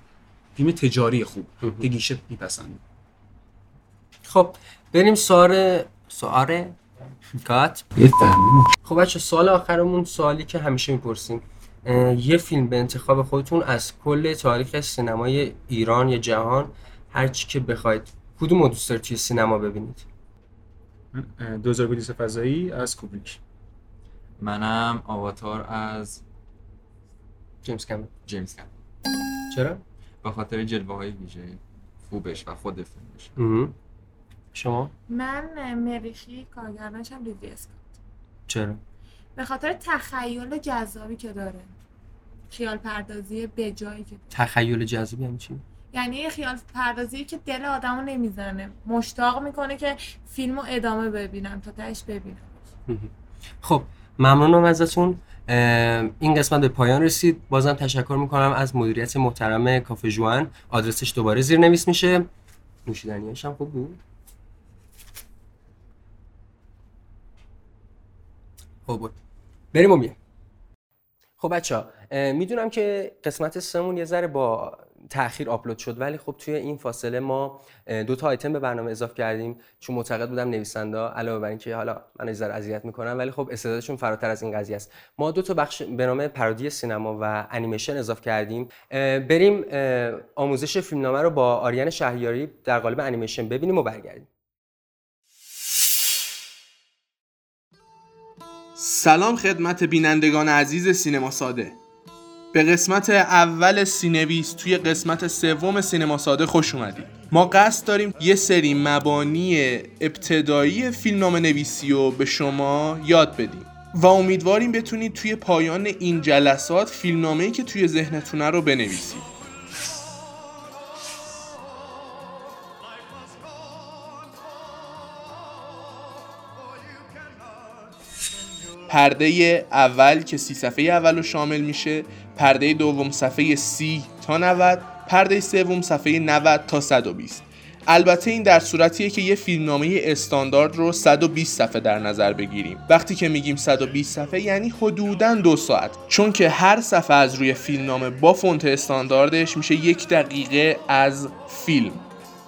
فیلم تجاری خوب. که گیشه میپسنده خب بریم سوال سوال کات. خب بچه سوال آخرمون سوالی که همیشه می‌پرسیم. یه فیلم به انتخاب خودتون از کل تاریخ سینمای ایران یا جهان هر چی که بخواید کدوم رو دوست دارید توی سینما ببینید؟ من اه، 2022 فضایی از کوبریک. منم آواتار از جیمز کامرون. جیمز کامرون. چرا؟ به خاطر جلوه های ویژه خوبش و خود فیلمش. شما؟ من مریخی کارگردانش هم ریدلی اسکات. چرا؟ به خاطر تخیل جذابی که داره. خیال پردازی بجایی که داره. تخیل جذابی یعنی چی؟ یعنی یه خیال پردازی که دل آدمو نمی‌زنه. مشتاق می‌کنه که فیلمو ادامه ببینم تا تهش ببینم. خب ممنونم ازتون. این قسمت به پایان رسید. بازم تشکر می‌کنم از مدیریت محترم کافه جوان. آدرسش دوباره زیر نویس میشه. نوشیدنیاش هم خوب بود. بود. بریم و خب بچه ها می‌دونم که قسمت سمون یه ذره با تاخیر آپلود شد. ولی خب توی این فاصله ما دو تا آیتم به برنامه اضافه کردیم. چون معتقد بودم نویسنده علاوه بر اینکه حالا من ذره اذیت می‌کنم ولی خب استعدادشون فراتر از این قضیه است. ما دو تا بخش به نام پارودی سینما و انیمیشن اضافه کردیم. بریم آموزش فیلمنامه رو با آریان شهریاری در قالب انیمیشن ببینیم و برگردیم. سلام خدمت بینندگان عزیز سینما ساده. به قسمت اول سینویس توی قسمت سوم سینما ساده خوش اومدید ما قصد داریم یه سری مبانی ابتدایی فیلمنامه نویسی رو به شما یاد بدیم و امیدواریم بتونید توی پایان این جلسات فیلمنامه‌ای که توی ذهنتونه رو بنویسید. پرده اول که سی صفحه اول رو شامل میشه پرده دوم صفحه 30 تا 90 پرده سوم صفحه 90 تا 120 البته این در صورتیه که یه فیلمنامه استاندارد رو 120 صفحه در نظر بگیریم. وقتی که میگیم 120 صفحه یعنی حدوداً دو ساعت. چون که هر صفحه از روی فیلمنامه با فونت استانداردش میشه یک دقیقه از فیلم.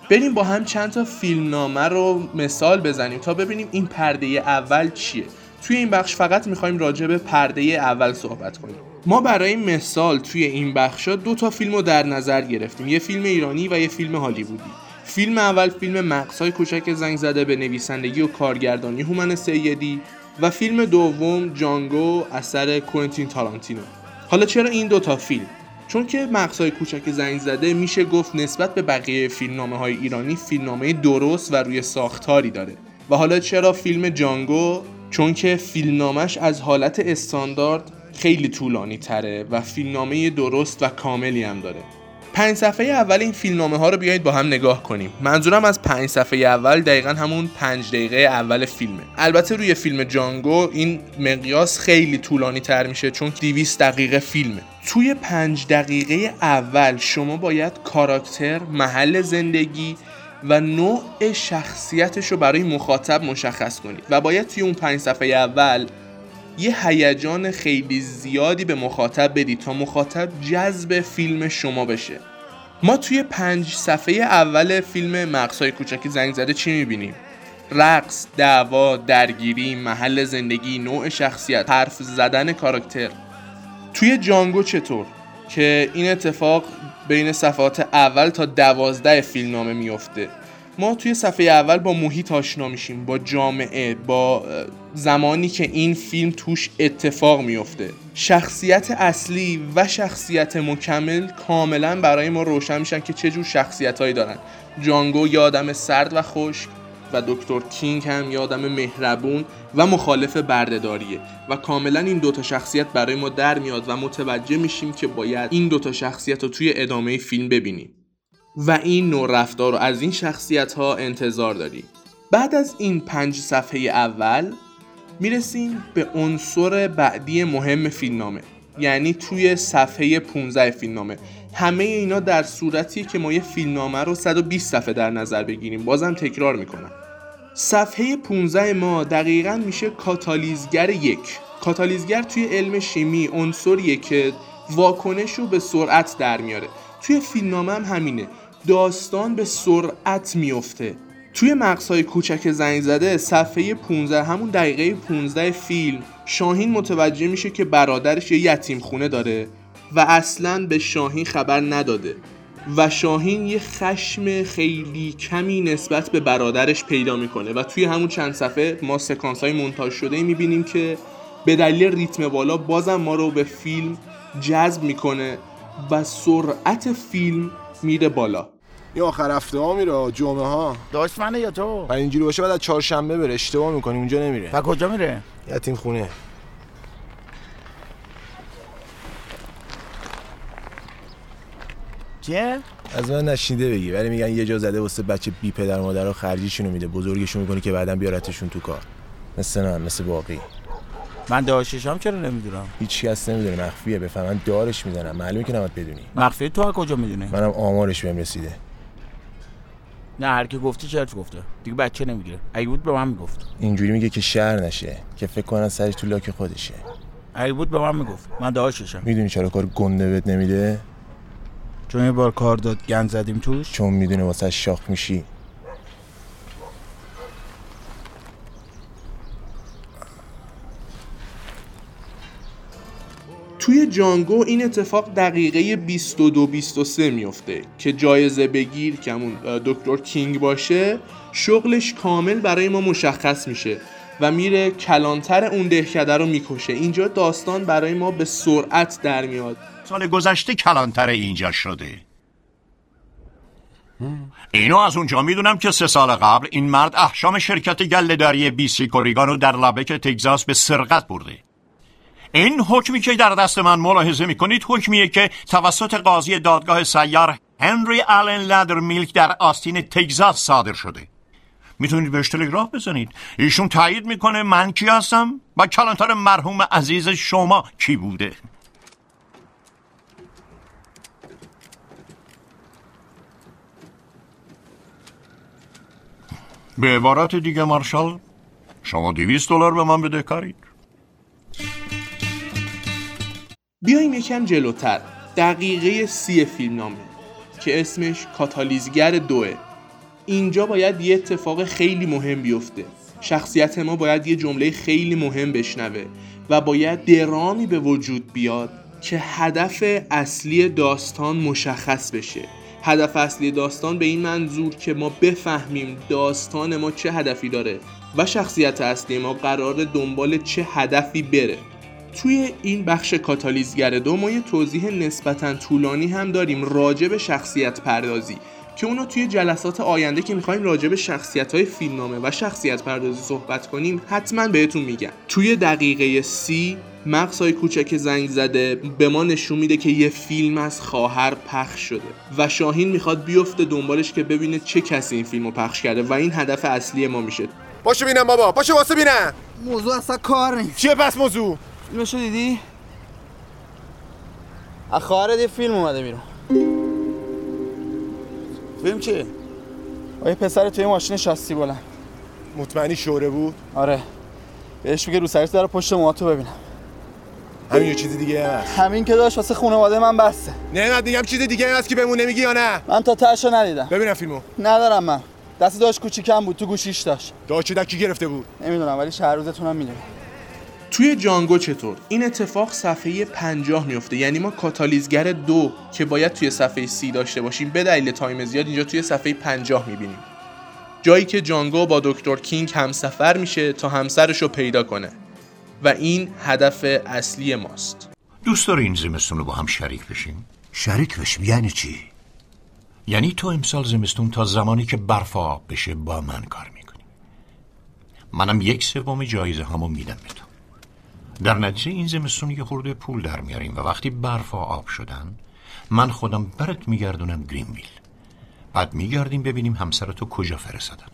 بریم با هم چند تا فیلمنامه رو مثال بزنیم تا ببینیم این پرده اول چیه. توی این بخش فقط می‌خوایم راجع به پرده اول صحبت کنیم. ما برای مثال توی این بخشا دو تا فیلم رو در نظر گرفتیم. یه فیلم ایرانی و یه فیلم هالیوودی. فیلم اول فیلم مقصای کوچک زنگ زده به نویسندگی و کارگردانی هومن سیدی و فیلم دوم جانگو اثر کوئنتین تارانتینو. حالا چرا این دوتا فیلم؟ چون که مقصای کوچک زنگ زده میشه گفت نسبت به بقیه فیلمنامه های ایرانی فیلمنامه درست و روی ساختاری داره. و حالا چرا فیلم جانگو؟ چون که فیلمنامش از حالت استاندارد خیلی طولانی تره و فیلمنامه درست و کاملی هم داره. پنج صفحه اول این فیلمنامه ها رو بیایید با هم نگاه کنیم. منظورم از پنج صفحه اول دقیقا همون پنج دقیقه اول فیلمه. البته روی فیلم جانگو این مقیاس خیلی طولانی تر میشه چون 200 دقیقه فیلمه. توی پنج دقیقه اول شما باید کاراکتر محل زندگی و نوع شخصیتش رو برای مخاطب مشخص کنید و باید توی اون پنج صفحه اول یه هیجان خیلی زیادی به مخاطب بدید تا مخاطب جذب فیلم شما بشه ما توی پنج صفحه اول فیلم مقصای کوچکی زنگ زده چی می‌بینیم؟ رقص، دعوا، درگیری، محل زندگی، نوع شخصیت، حرف زدن کاراکتر توی جانگو چطور؟ که این اتفاق بین صفحات اول تا دوازده فیلمنامه میفته ما توی صفحه اول با محیط آشنا میشیم با جامعه با زمانی که این فیلم توش اتفاق میفته شخصیت اصلی و شخصیت مکمل کاملا برای ما روشن میشن که چه جور شخصیت هایی دارن. جانگو یه آدم سرد و خشک و دکتر کینگ هم یه آدم مهربون و مخالف بردهداریه و کاملا این دوتا شخصیت برای ما در میاد و متوجه میشیم که باید این دوتا شخصیت رو توی ادامه فیلم ببینیم. و این نوع رفتار رو از این شخصیت ها انتظار داریم. بعد از این پنج صفحه اول می‌رسیم به عنصر بعدی مهم فیلمنامه یعنی توی صفحه 15 فیلمنامه. همه اینا در صورتیه که ما یه فیلمنامه رو 120 صفحه در نظر بگیریم. بازم تکرار می‌کنم. صفحه 15 ما دقیقا میشه کاتالیزگر یک. کاتالیزگر توی علم شیمی عنصریه که واکنش رو به سرعت در میاره. توی فیلمنامه هم همینه. داستان به سرعت میفته توی مقصای کوچک زنگ زده صفحه 15 همون دقیقه 15 فیلم شاهین متوجه میشه که برادرش یه یتیم خونه داره و اصلا به شاهین خبر نداده و شاهین یه خشم خیلی کمی نسبت به برادرش پیدا می‌کنه و توی همون چند صفحه ما سکانس های منتاج شده می‌بینیم که به دلیل ریتم بالا بازم ما رو به فیلم جذب می‌کنه و سرعت فیلم میره بالا. یا آخر هفته ها میره جمعه ها. داشت منه یا تو؟ و اینجوری باشه بعد از چهارشنبه بره اشتباه می‌کنی اونجا نمیره. و کجا میره؟ یتیم خونه. چیه؟ از من نشنیده بگی ولی میگن یه جا زده واسه بچه بی پدر مادر رو خرجیشونو میده بزرگشون می‌کنه که بعدا بیارتشون تو کار. مثل نه مثل باقی. من داشتشم چرا نمی‌دونم؟ هیچ کس نمی‌دونه مخفیه. بفهمن دارش می‌زنم. معلومه که نباید بدونی. مخفی تو از کجا می‌دونه منم آمارش بهم رسیده. نه هر کی گفته چرت گفته. دیگه بچه نمی‌گیره. اگه بود به من می‌گفت. اینجوری میگه که شهر نشه که فکر کنن سرش تو لاک خودشه. اگه بود به من می‌گفت. من داشتشم می‌دونی چرا کار گنده بهت نمیده؟ چون یه بار کار داد گند زدیم توش. چون می‌دونه واسه شاخ میشی. توی جانگو این اتفاق دقیقه 22 23 میفته که جایزه بگیر که همون دکتر کینگ باشه شغلش کامل برای ما مشخص میشه و میره کلانتر اون دهکده رو می‌کشه. اینجا داستان برای ما به سرعت در میاد. سال گذشته کلانتر اینجا شده. اینو از اونجا می‌دونم که سه سال قبل این مرد احشام شرکت گلهداری بی سی کوریگانو در لبک تگزاس به سرقت برده. این حکمی که در دست من ملاحظه می‌کنید حکمیه که توسط قاضی دادگاه سیار هنری آلن لادر میلک در آستین تگزاس صادر شده. می‌تونید بهش تلگراف بزنید. ایشون تایید می‌کنه من کی هستم و کلانتر مرحوم عزیز شما کی بوده. به عبارت دیگه مارشال شما دیویست دلار به من بده کارید بیایم یکم جلوتر. دقیقه سی فیلم نامه که اسمش کاتالیزگر دوه. اینجا باید یه اتفاق خیلی مهم بیفته. شخصیت ما باید یه جمله خیلی مهم بشنوه و باید درامی به وجود بیاد که هدف اصلی داستان مشخص بشه. هدف اصلی داستان به این منظور که ما بفهمیم داستان ما چه هدفی داره و شخصیت اصلی ما قرار دنبال چه هدفی بره. توی این بخش کاتالیزگر دو ما یه توضیح نسبتا طولانی هم داریم راجع به شخصیت پردازی که اونو توی جلسات آینده که می‌خوایم راجع به شخصیت های فیلمنامه و شخصیت پردازی صحبت کنیم حتما بهتون میگم. توی دقیقه سی مغزهای کوچک زنگ زده به ما نشون میده که یه فیلم از خواهر پخش شده و شاهین می‌خواد بیفته دنبالش که ببینه چه کسی این فیلمو پخش کرده و این هدف اصلی ما میشه. پاشو بینم بابا پاشو واسه بینم. موضوع اصلا کار نیست. چیه پس موضوع؟ فیلمشو دیدی؟ از خواهرت یه فیلم اومده بیرون. فیلم چیه؟ آیه پسر توی ماشین شاسی بلند. مطمئنی شوره بود؟ آره. بهش میگه رو سرش داره پشت موهاتو ببینم. همین یه چیزی دیگه هست. همین که داشت واسه خانواده من بسته. نه من دیگه چیز دیگه هست که بهمون نمیگی یا نه؟ من تا تاشو ندیدم. ببینم فیلمو. ندارم من. دست داشت کوچیکم بود تو گوشیش داشت. داشت دکی گرفته بود؟ نمی‌دونم ولی شهر روزتونم می‌دونم توی جانگو چطور؟ این اتفاق صفحه 50 میفته یعنی ما کاتالیزگر دو که باید توی صفحه سی داشته باشیم به دلیل time زیاد اینجا توی صفحه 50 می‌بینیم. جایی که جانگو با دکتر کینگ همسفر میشه تا همسرش رو پیدا کنه. و این هدف اصلی ماست. دوست داری این زمستون رو با هم شریک بشیم؟ شریک بشیم یعنی چی؟ یعنی تو امسال زمستون تا زمانی که برف آب بشه با من کار می‌کنی. منم یک سوم جایزه همو میدم به تو. در نتیجه این زمستون یه خورده پول در میاریم و وقتی برف آب شدن من خودم برات میگردونم گرینویل. بعد میگردیم ببینیم همسرتو کجا فرستادن.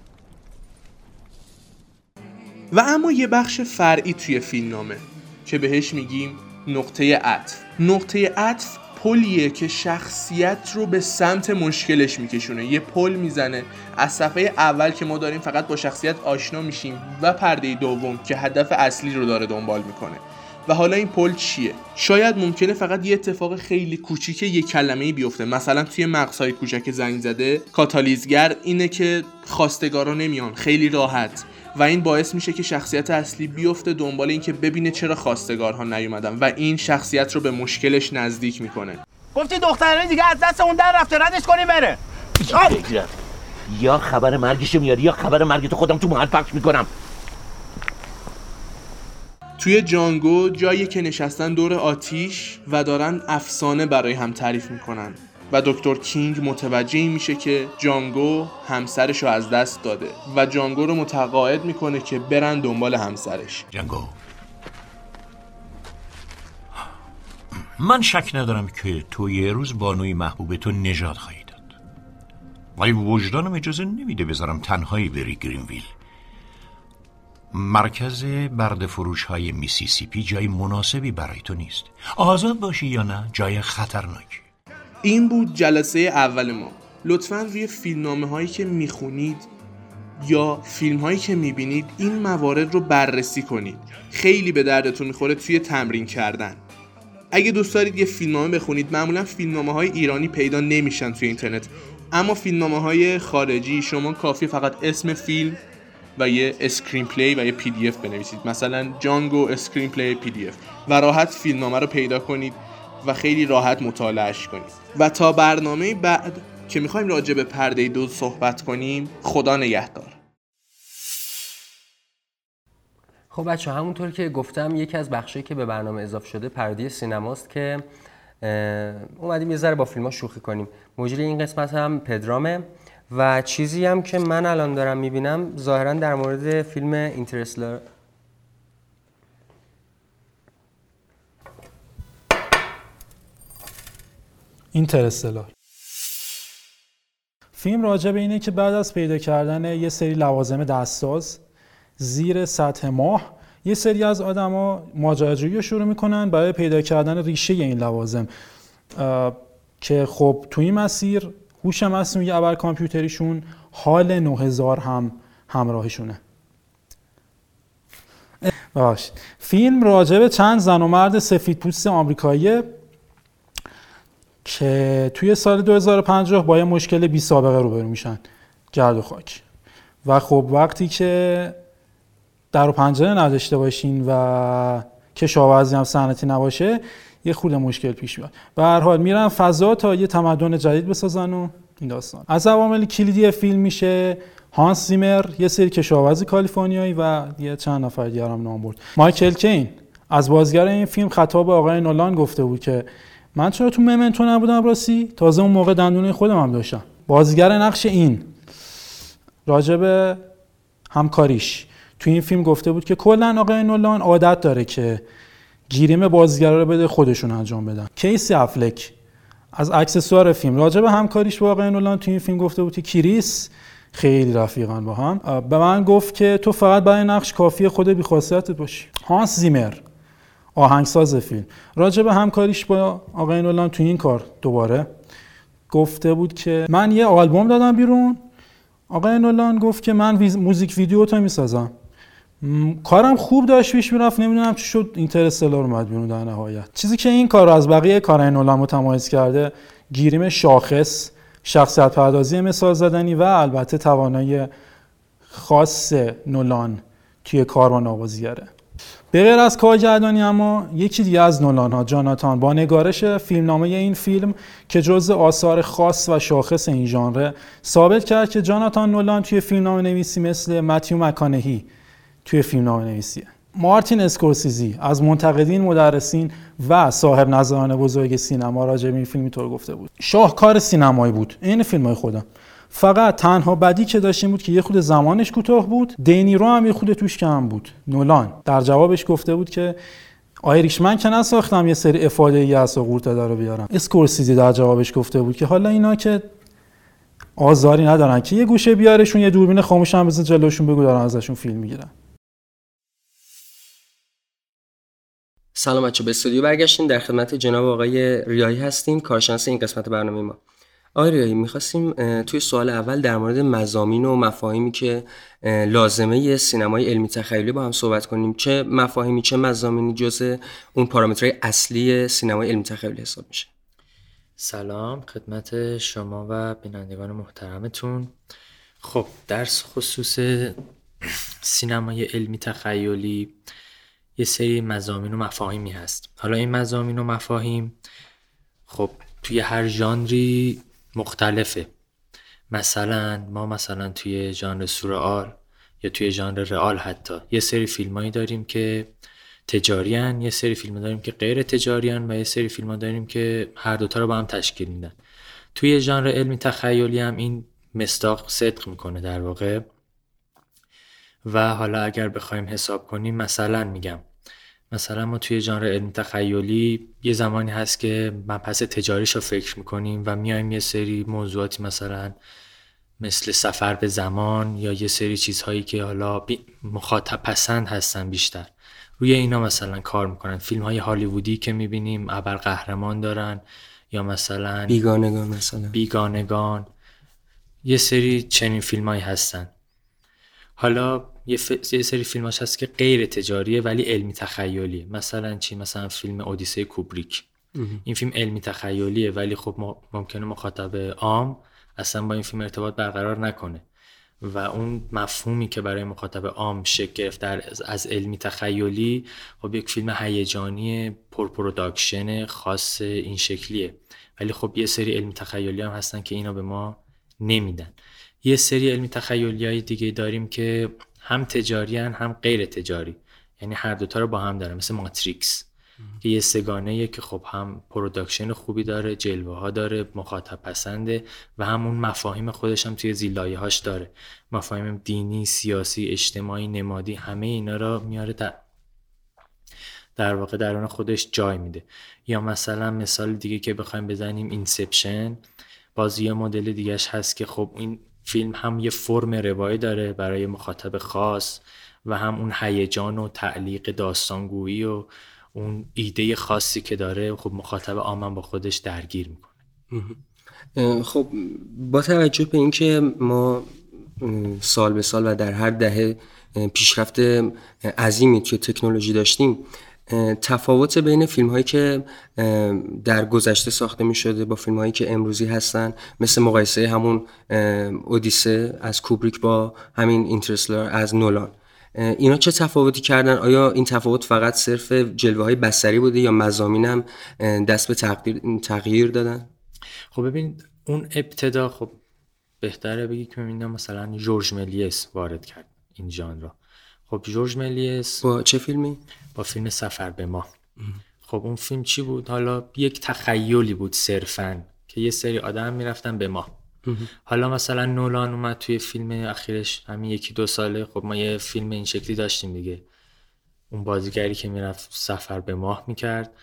و اما یه بخش فرعی توی فیلمنامه که بهش میگیم نقطه عطف. نقطه عطف پلیه که شخصیت رو به سمت مشکلش میکشونه. یه پل می‌زنه. از صفحه اول که ما داریم فقط با شخصیت آشنا میشیم و پرده دوم که هدف اصلی رو داره دنبال می‌کنه. و حالا این پل چیه؟ شاید ممکنه فقط یه اتفاق خیلی کوچیک یه کلمه بیفته. مثلا توی مغزهای کوچک زنگ زده کاتالیزگر اینه که خواستگارا نمیان. خیلی راحت. و این باعث میشه که شخصیت اصلی بیفته دنبال اینکه ببینه چرا خواستگارها نیومدن و این شخصیت رو به مشکلش نزدیک می‌کنه. گفتی دخترانه دیگه از دست اون در رفته ردش کنی بره. یا خبر مرگشو میاری یا خبر مرگ تو خودم تو محل پخش می‌کنم. توی جانگو جایی که نشستن دور آتیش و دارن افسانه برای هم تعریف می‌کنن. و دکتر کینگ متوجه میشه که جانگو همسرش رو از دست داده و جانگو رو متقاعد می‌کنه که برن دنبال همسرش. جانگو. من شک ندارم که تو یه روز بانوی محبوب تو نجات خواهی داد. ولی وجدانم اجازه نمیده بذارم تنهایی بری گرینویل. مرکز برد فروش های میسیسیپی جای مناسبی برای تو نیست. آزاد باشی یا نه جای خطرناکی. این بود جلسه اول ما. لطفا روی فیلمنامه هایی که می‌خونید یا فیلم هایی که می‌بینید این موارد رو بررسی کنید. خیلی به دردتون می‌خوره توی تمرین کردن. اگه دوست دارید یه فیلمنامه بخونید معمولا فیلمنامه های ایرانی پیدا نمیشن توی اینترنت. اما فیلمنامه های خارجی شما کافی فقط اسم فیلم و یه screenplay و یه PDF بنویسید. مثلا Django screenplay PDF و راحت فیلمنامه رو پیدا کنید. و خیلی راحت مطالعهش کنید و تا برنامه بعد که می‌خوایم راجع به پرده دو صحبت کنیم خدا نگهدار. خب بچه همونطور که گفتم یکی از بخشایی که به برنامه اضافه شده پرده سینماست که اومدیم یه ذره با فیلم شوخی کنیم. مجری این قسمت هم پدرامه و چیزی هم که من الان دارم می‌بینم ظاهرا در مورد فیلم اینترستلار فیلم راجع به اینه که بعد از پیدا کردن یه سری لوازم دستساز زیر سطح ماه یه سری از آدما ماجراجویی رو شروع می‌کنن برای پیدا کردن ریشه این لوازم. که خب تو این مسیر هوش مصنوعی ابر کامپیوتریشون حال 9000 هم همراهشونه. باش. فیلم راجع به چند زن و مرد سفید پوست آمریکایی که توی سال 2050 با یه مشکل بی سابقه روبرو میشن گرد و خاک. و خب وقتی که در و پنجره نداشته باشین و کشاورزی هم صنعتی نباشه یه خورده مشکل پیش میاد. به هر حال میرن فضا تا یه تمدن جدید بسازن و این داستان. از عوامل کلیدی فیلم میشه هانس زیمر یه سری کشاورز کالیفرنیایی و یه چند نفر دیگه هم نام برد. مایکل کین از بازیگر این فیلم خطاب آقای نولان گفته بود که من چرا تو ممنتو نبودم راستی؟ تازه اون موقع دندونه خودم هم داشتم. بازیگر نقش این. راجب همکاریش. تو این فیلم گفته بود که کلا آقای نولان عادت داره که گیریم بازیگرا رو بده خودشون انجام بدن. کیسی افلک؟ از اکسسوار فیلم. راجع به همکاریش با آقای نولان تو این فیلم گفته بود که کریس خیلی رفیقان با هم. به من گفت که تو فقط برای نقش کافی خود بی‌خاصیتت باشی. هانس زیمر. آهنگساز فیلم. راجع به همکاریش با آقای نولان تو این کار دوباره گفته بود که من یه آلبوم دادم بیرون. آقای نولان گفت که من. موزیک ویدیو تو می‌سازم کارم خوب داشت پیش می‌رفت. نمی‌دونم چی شد. اینترستلار اومد بیرون در نهایت. چیزی که این کار رو از بقیه کارهای نولان متمایز کرده گیریم شاخص شخصیت پردازی مثال زدنی و البته توانایی خاص نولان توی کار با نوازیگره به غیر از کارگردانی اما یکی دیگه از نولان ها جاناتان با نگارش فیلمنامه این فیلم که جزء آثار خاص و شاخص این ژانر ثابت کرد که جاناتان نولان توی فیلمنامه نویسی مثل متیو مکانهی توی فیلمنامه نویسیه مارتین اسکورسیزی از منتقدین مدرسین و صاحب نظران بزرگ سینما راجع به این فیلم طور گفته بود. شاهکار سینمایی بود. این فیلم های خودم. فقط تنها بدی که داشتیم بود که یه خود زمانش کوتاه بود دینیرو هم یه خود توش کم بود. نولان. در جوابش گفته بود که آیریشمن که نساختم یه سری افاده ای از قورت داره بیارم. اسکورسیزی در جوابش گفته بود که حالا اینا که آزاری ندارن که یه گوشه بیارشون یه دوربین خاموش هم بزن جلوشون بگو دارن ازشون فیلم می‌گیرن. سلام بچه به استودیو برگشتیم در خدمت جناب آقای ریایی هستیم. کارشناس این قسمت برنامه ما. آره می‌خواستیم توی سوال اول در مورد مزامین و مفاهیمی که لازمه سینمای علمی تخیلی با هم صحبت کنیم چه مفاهیمی چه مزامینی جزء اون پارامترهای اصلی سینمای علمی تخیلی حساب میشه؟ سلام خدمت شما و بینندگان محترمتون. خب درس خصوص سینمای علمی تخیلی یه سری مزامین و مفاهیمی هست. حالا این مزامین و مفاهیم خب توی هر ژانری مختلفه. مثلا ما مثلا توی ژانر سورئال یا توی ژانر رئال حتی یه سری فیلمایی داریم که تجاریان یه سری فیلم داریم که غیر تجاریان و یه سری فیلم داریم که هر دوتا رو با هم تشکیل میدن. توی ژانر علمی تخیلی هم این مستاق صدق می‌کنه در واقع. و حالا اگر بخوایم حساب کنیم مثلا میگم مثلا ما توی ژانر علم تخیلی یه زمانی هست که مبحث تجاریش رو فکر می‌کنیم و میایم یه سری موضوعاتی مثلا مثل سفر به زمان یا یه سری چیزهایی که حالا مخاطب پسند هستن بیشتر. روی اینا مثلا کار می‌کنن. فیلم های هالیوودی که می‌بینیم ابر قهرمان دارن یا مثلا بیگانگان مثلا. بیگانگان. یه سری چنین فیلم هایی هستن. حالا یه, یه سری فیلماش هست که غیر تجاریه ولی علمی تخیلیه. مثلا چی؟ مثلا فیلم اودیسه کوبریک. این فیلم علمی تخیلیه ولی خب ممکنه مخاطب عام اصلا با این فیلم ارتباط برقرار نکنه. و اون مفهومی که برای مخاطب عام شکل گرفت از علمی تخیلی خب یک فیلم هیجانی پر production خاص این شکلیه. ولی خب یه سری علمی تخیلی هم هستن که اینا به ما نمیدن. یه سری علمی تخیلی های دیگه داریم که هم تجاری هم غیر تجاری. یعنی هر دوتا رو با هم داره مثل ماتریکس. که یه سگانه که خب هم production خوبی داره جلوه ها داره مخاطب پسنده و همون مفاهیم خودش هم توی زیلایه هاش داره. مفاهیم دینی سیاسی اجتماعی نمادی همه اینا رو میاره در در واقع درون خودش جای میده. یا مثلا مثال دیگه که بخوایم بزنیم اینسپشن. بازی یه مدل دیگهش هست که خب این فیلم هم یه فرم روایی داره برای مخاطب خاص و هم اون هیجان و تعلیق داستانگویی و اون ایده خاصی که داره. خب مخاطب عامم با خودش درگیر می‌کنه. خب با توجه به اینکه ما سال به سال و در هر دهه پیشرفت عظیمی توی تکنولوژی داشتیم تفاوت بین فیلم هایی که در گذشته ساخته می شده با فیلم هایی که امروزی هستن مثل مقایسه همون اودیسه از کوبریک با همین اینترسلر از نولان. اینا چه تفاوتی کردن؟ آیا این تفاوت فقط صرف جلوه های بسری بوده یا مزامین هم دست به تغییر, دادن؟ خب ببین اون ابتدا خب بهتره بگی که می‌بینم مثلا جورج ملیس وارد کرد این ژانر خب جورج ملیس. با چه فیلمی؟ با فیلم سفر به ما خب اون فیلم چی بود؟ حالا یک تخیلی بود صرفا که یه سری آدم می‌رفتن به ما حالا مثلا نولان اومد توی فیلم اخیرش همین یکی دو ساله. خب ما یه فیلم این شکلی داشتیم دیگه. اون بازیگری که می‌رفت سفر به ماه می‌کرد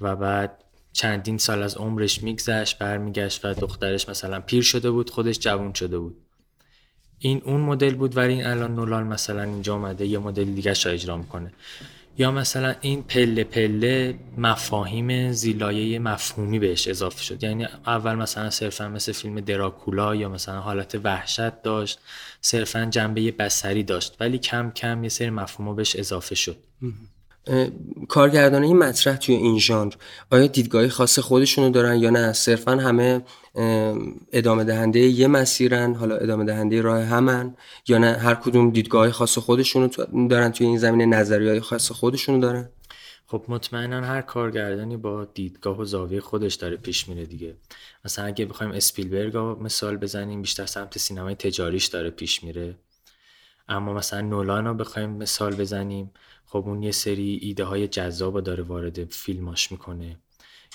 و بعد چندین سال از عمرش میگذشت برمیگشت و دخترش مثلا پیر شده بود خودش جوون شده بود. این اون مدل بود ولی این الان نولان مثلا اینجا اومده یه مدل دیگه اجرا می‌کنه. یا مثلا این پله پله مفاهیم زیلایه مفهومی بهش اضافه شد. یعنی اول مثلا صرفا مثل فیلم دراکولا یا مثلا حالت وحشت داشت صرفا جنبه بسری داشت ولی کم کم یه سری مفهوم بهش اضافه شد. کارگردانه این مطرح توی این ژانر آیا دیدگاهی خاص خودشونو دارن یا نه؟ صرفا همه ادامه دهنده یه مسیرن حالا ادامه دهنده راه همن یا نه؟ هر کدوم دیدگاه خاص خودشونو دارن توی این زمینه نظری های خاص خودشونو دارن؟ خب مطمئنا هر کارگردانی با دیدگاه و زاویه خودش داره پیش میره دیگه. مثلا اگه بخوایم اسپیلبرگ رو مثال بزنیم بیشتر سمت سینمای تجاریش داره پیش میره. اما مثلا نولان رو بخوایم مثال بزنیم. خب اون یه سری ایده های جذاب داره وارد فیلماش می‌کنه.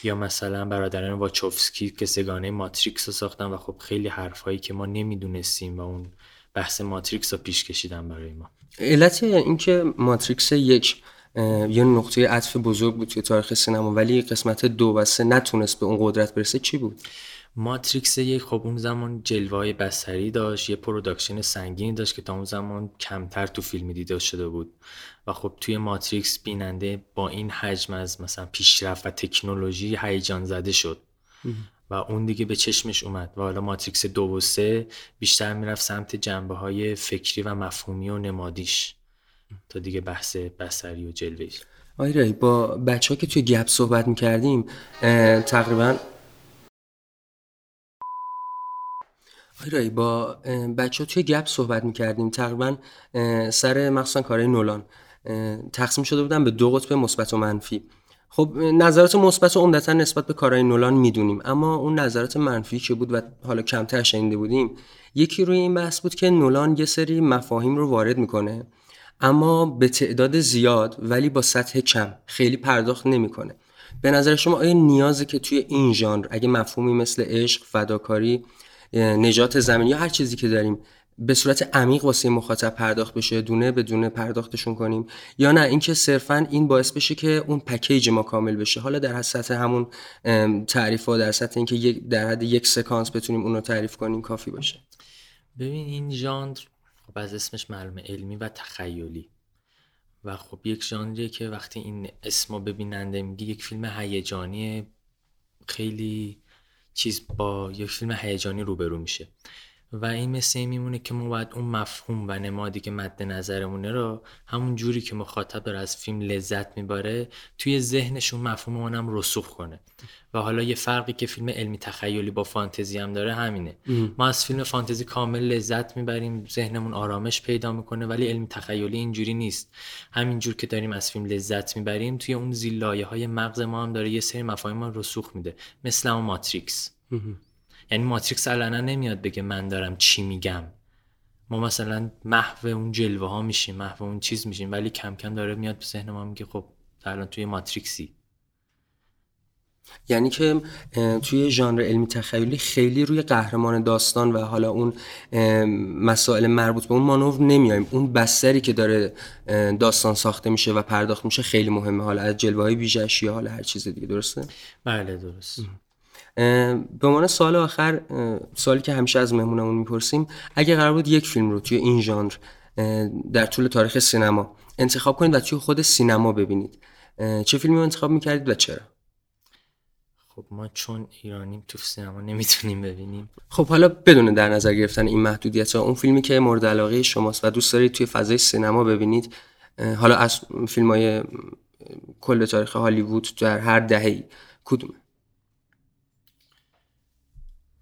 یا مثلا برادران واچوفسکی که سگانه ماتریکس رو ساختن و خب خیلی حرفهایی که ما نمی‌دونستیم و اون بحث ماتریکس رو پیش کشیدن برای ما. علت اینکه ماتریکس یک یه نقطه عطف بزرگ بود توی تاریخ سینما ولی قسمت دو و سه نتونست به اون قدرت برسه چی بود؟ ماتریکس یک خب اون زمان جلوه بصری داشت یه production سنگینی داشت که تا اون زمان کمتر تو فیلم دیده شده بود. و خب توی ماتریکس بیننده با این حجم از مثلا پیشرفت و تکنولوژی هیجان زده شد. و اون دیگه به چشمش اومد و حالا ماتریکس دو و سه بیشتر می‌رفت سمت جنبه های فکری و مفهومی و نمادیش. تا دیگه بحث بصری و جلوهی آیرای با بچه ها که توی گپ صحبت می‌کردیم تقریبا آیرای با بچه ها توی گپ صحبت می‌کردیم تقریبا سر مخصوصا کارهای نولان. تقسیم شده بودن به دو قطب مثبت و منفی. خب نظرات مثبت و عمدتا نسبت به کارهای نولان می‌دونیم. اما اون نظرات منفی که بود و حالا کمتر شنیده بودیم؟ یکی روی این بحث بود که نولان یه سری مفاهیم رو وارد می‌کنه اما به تعداد زیاد ولی با سطح کم خیلی پرداخت نمی‌کنه. به نظر شما آیا نیازه که توی این ژانر اگه مفهومی مثل عشق فداکاری نجات زمین یا هر چیزی که داریم به صورت عمیق واسه مخاطب پرداخت بشه دونه به دونه پرداختشون کنیم یا نه؟ اینکه صرفا این باعث بشه که اون پکیج ما کامل بشه. حالا در سطح همون تعریف ها در سطح اینکه در حد یک سکانس بتونیم اون رو تعریف کنیم کافی باشه. ببین این ژانر خب از اسمش معلومه علمی و تخیلی. و خب یک ژانریه که وقتی این اسمو ببیننده میگه یک فیلم هیجانی خیلی چیز با یک فیلم هیجانی روبرو میشه. و این مثل این میمونه که ما باید اون مفهوم و نمادی که مد نظرمونه رو همون جوری که مخاطب داره از فیلم لذت میباره توی ذهنشون مفهوم اونم رسوخ کنه. و حالا یه فرقی که فیلم علمی تخیلی با فانتزی هم داره همینه. ما از فیلم فانتزی کامل لذت می‌بریم ذهنمون آرامش پیدا می‌کنه ولی علمی تخیلی اینجوری نیست. همینجور که داریم از فیلم لذت می‌بریم توی اون زیلایه های مغز ما هم داره یه سری مفاهیم رسوخ میده. مثل اون ماتریکس. یعنی ماتریکس علنا نمیاد بگه من دارم چی میگم. ما مثلا محو اون جلوه ها میشیم محو اون چیز میشیم ولی کم کم داره میاد به ذهن ما میگه خب الان توی ماتریکسی. یعنی که توی ژانر علمی تخیلی خیلی روی قهرمان داستان و حالا اون مسائل مربوط به اون مانور نمیایم. اون بستری که داره داستان ساخته میشه و پرداخت میشه خیلی مهمه. حالا از جلوه های ویژش یا حالا هر چیز دیگه درسته؟ بله درست. به عنوان سال آخر سالی که همیشه از مهمونمون می‌پرسیم اگه قرار بود یک فیلم رو توی این ژانر در طول تاریخ سینما انتخاب کنید و توی خود سینما ببینید چه فیلمی رو انتخاب می‌کردید و چرا؟ خب ما چون ایرانیم تو سینما نمی‌تونیم ببینیم. خب حالا بدون در نظر گرفتن این محدودیت ها اون فیلمی که مورد علاقه شماست و دوست دارید توی فضای سینما ببینید حالا از فیلم های کل تاریخ هالیوود در هر دهه‌ای کدومه؟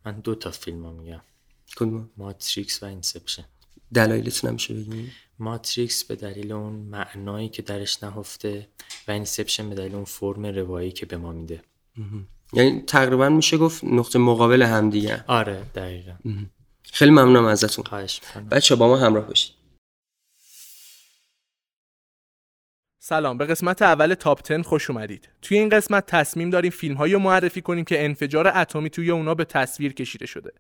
من دو تا فیلم میگم. کدوم؟ ماتریکس و Inception. دلایلتون نمیشه بگیم ماتریکس به دلیل اون معنایی که درش نهفته و Inception به دلیل اون فرم روایی که به ما میده. یعنی تقریبا میشه گفت نقطه مقابل هم دیگه آره دقیقا. خیلی ممنونم ازتون. خواهش بچه با ما همراه باشید. سلام به قسمت اول تاپ 10 خوش اومدید. توی این قسمت تصمیم داریم فیلم هایی رو معرفی کنیم که انفجار اتمی توی اونا به تصویر کشیده شده.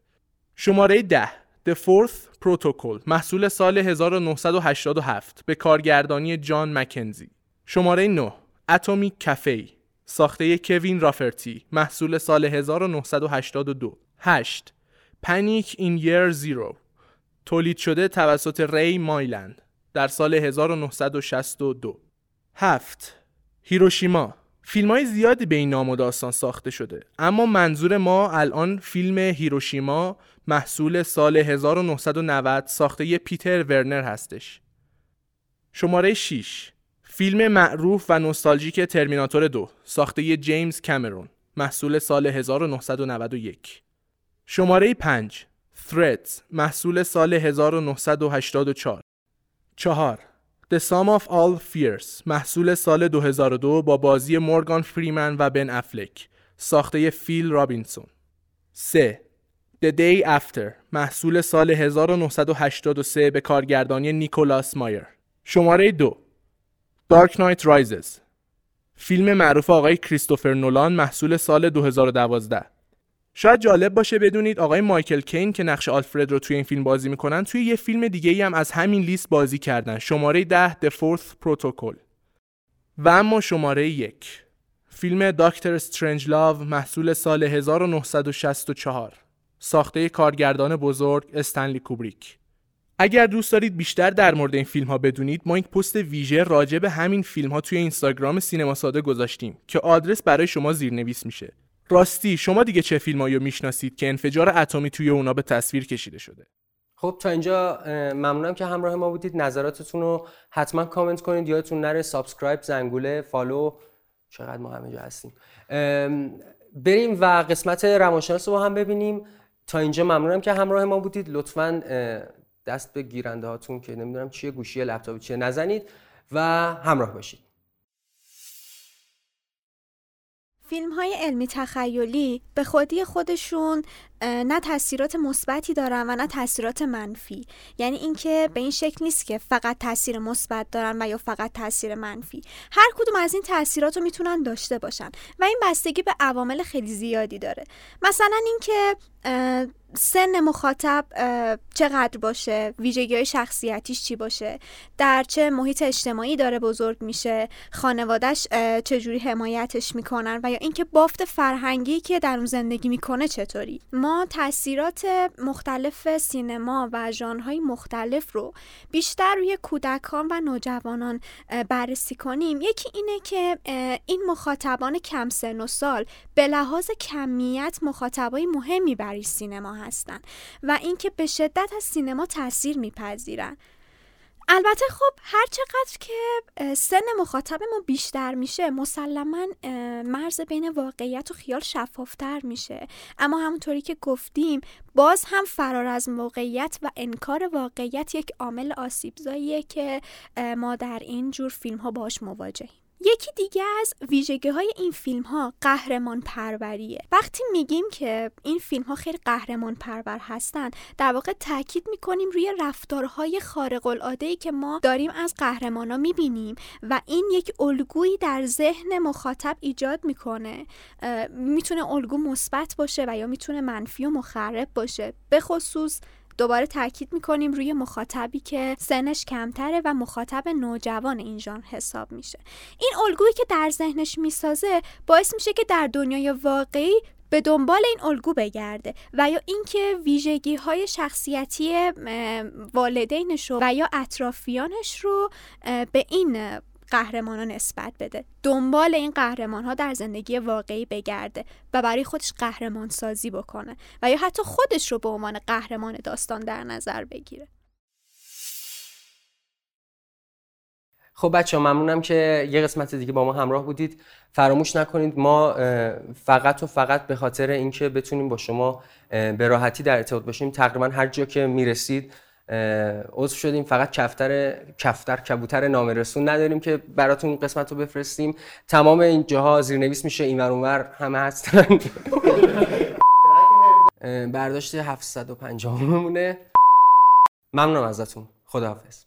شماره 10 The Fourth Protocol محصول سال 1987 به کارگردانی جان مکنزی. شماره 9 اتمیک کافی ساخته کوین رافرتی محصول سال 1982 8 پنیک این یر زیرو تولید شده توسط ری مایلند در سال 1962 هفت. هیروشیما. فیلم های زیادی به این نام و داستان ساخته شده اما منظور ما الان فیلم هیروشیما محصول سال 1990 ساخته ی پیتر ورنر هستش. شماره 6 فیلم معروف و نوستالژیک ترمیناتور دو ساخته ی جیمز کامرون محصول سال 1991 شماره 5 Threads محصول سال 1984 4 The Sum of All Fears محصول سال 2002 با بازی مورگان فریمن و بن افلک ساخته فیل رابینسون 3. The Day After محصول سال 1983 به کارگردانی نیکولاس مایر شماره 2 Dark Knight Rises فیلم معروف آقای کریستوفر نولان محصول سال 2012 شاید جالب باشه بدونید آقای مایکل کین که نقش آلفرد رو توی این فیلم بازی می‌کنن توی یه فیلم دیگه ای هم از همین لیست بازی کردن. شماره 10 The Fourth Protocol. و اما شماره یک. فیلم داکتر استرنج لاو محصول سال 1964 ساخته کارگردان بزرگ استنلی کوبریک. اگر دوست دارید بیشتر در مورد این فیلم ها بدونید ما یک پست ویژه راجع به همین فیلم ها توی اینستاگرام سینما ساده گذاشتیم که آدرس برای شما زیرنویس میشه. راستی شما دیگه چه فیلمایی رو می‌شناسید که انفجار اتمی توی اونا به تصویر کشیده شده؟ خب تا اینجا ممنونم که همراه ما بودید. نظراتتون رو حتما کامنت کنید. یادتون نره subscribe زنگوله follow. چقدر ما همه جا هستیم. بریم و قسمت روانشناس رو هم ببینیم. تا اینجا ممنونم که همراه ما بودید. لطفا دست به گیرنده هاتون که نمی‌دونم چیه گوشی لپتاپ چیه نزنید و همراه باشید. فیلم های علمی تخیلی به خودی خودشون نه تاثیرات مثبتی دارن و نه تاثیرات منفی. یعنی اینکه به این شکل نیست که فقط تاثیر مثبت دارن و یا فقط تاثیر منفی. هر کدوم از این تاثیرات رو می‌تونن داشته باشن و این بستگی به عوامل خیلی زیادی داره. مثلا اینکه سن مخاطب چقدر باشه ویژگی های شخصیتیش چی باشه در چه محیط اجتماعی داره بزرگ میشه خانوادهش چجوری حمایتش می‌کنن و یا اینکه بافت فرهنگی که در اون زندگی می‌کنه چطوری. ما تاثیرات مختلف سینما و ژانرهای مختلف رو بیشتر روی کودکان و نوجوانان بررسی کنیم. یکی اینه که این مخاطبان کم سن و سال به لحاظ کمیت مخاطبای مهمی برای سینما هستن و اینکه به شدت از سینما تاثیر میپذیرن. البته خب هر چقدر که سن مخاطب ما بیشتر میشه مسلما مرز بین واقعیت و خیال شفافتر میشه. اما همونطوری که گفتیم باز هم فرار از موقعیت و انکار واقعیت یک عامل آسیبزاییه که ما در این جور فیلم ها باش مواجهیم. یکی دیگه از ویژگی های این فیلم ها قهرمان پروریه وقتی میگیم که این فیلم ها خیلی قهرمان پرور هستن در واقع تاکید می‌کنیم روی رفتارهای خارق العاده ای که ما داریم از قهرمان ها می‌بینیم و این یک الگویی در ذهن مخاطب ایجاد می‌کنه. می‌تونه الگو مثبت باشه و یا می‌تونه منفی و مخرب باشه. به خصوص دوباره تاکید می‌کنیم روی مخاطبی که سنش کمتره و مخاطب نوجوان این ژانر حساب میشه. این الگویی که در ذهنش می‌سازه باعث میشه که در دنیای واقعی به دنبال این الگو بگرده و یا اینکه ویژگی های شخصیتی والدینش رو و یا اطرافیانش رو به این قهرمان ها نسبت بده. دنبال این قهرمان ها در زندگی واقعی بگرده و برای خودش قهرمان سازی بکنه و یا حتی خودش رو به عنوان قهرمان داستان در نظر بگیره. خب بچه ممنونم که یه قسمت دیگه با ما همراه بودید. فراموش نکنید ما فقط و فقط به خاطر اینکه بتونیم با شما به راحتی در ارتباط باشیم تقریبا هر جا که می‌رسید عضو شدیم. فقط کفتر کفتر کبوتر نامرسون نداریم که براتون قسمت رو بفرستیم. تمام این جاها زیرنویس میشه. این اونور همه هستن. برداشت 750 مونه ممنونم ازتون. خداحافظ.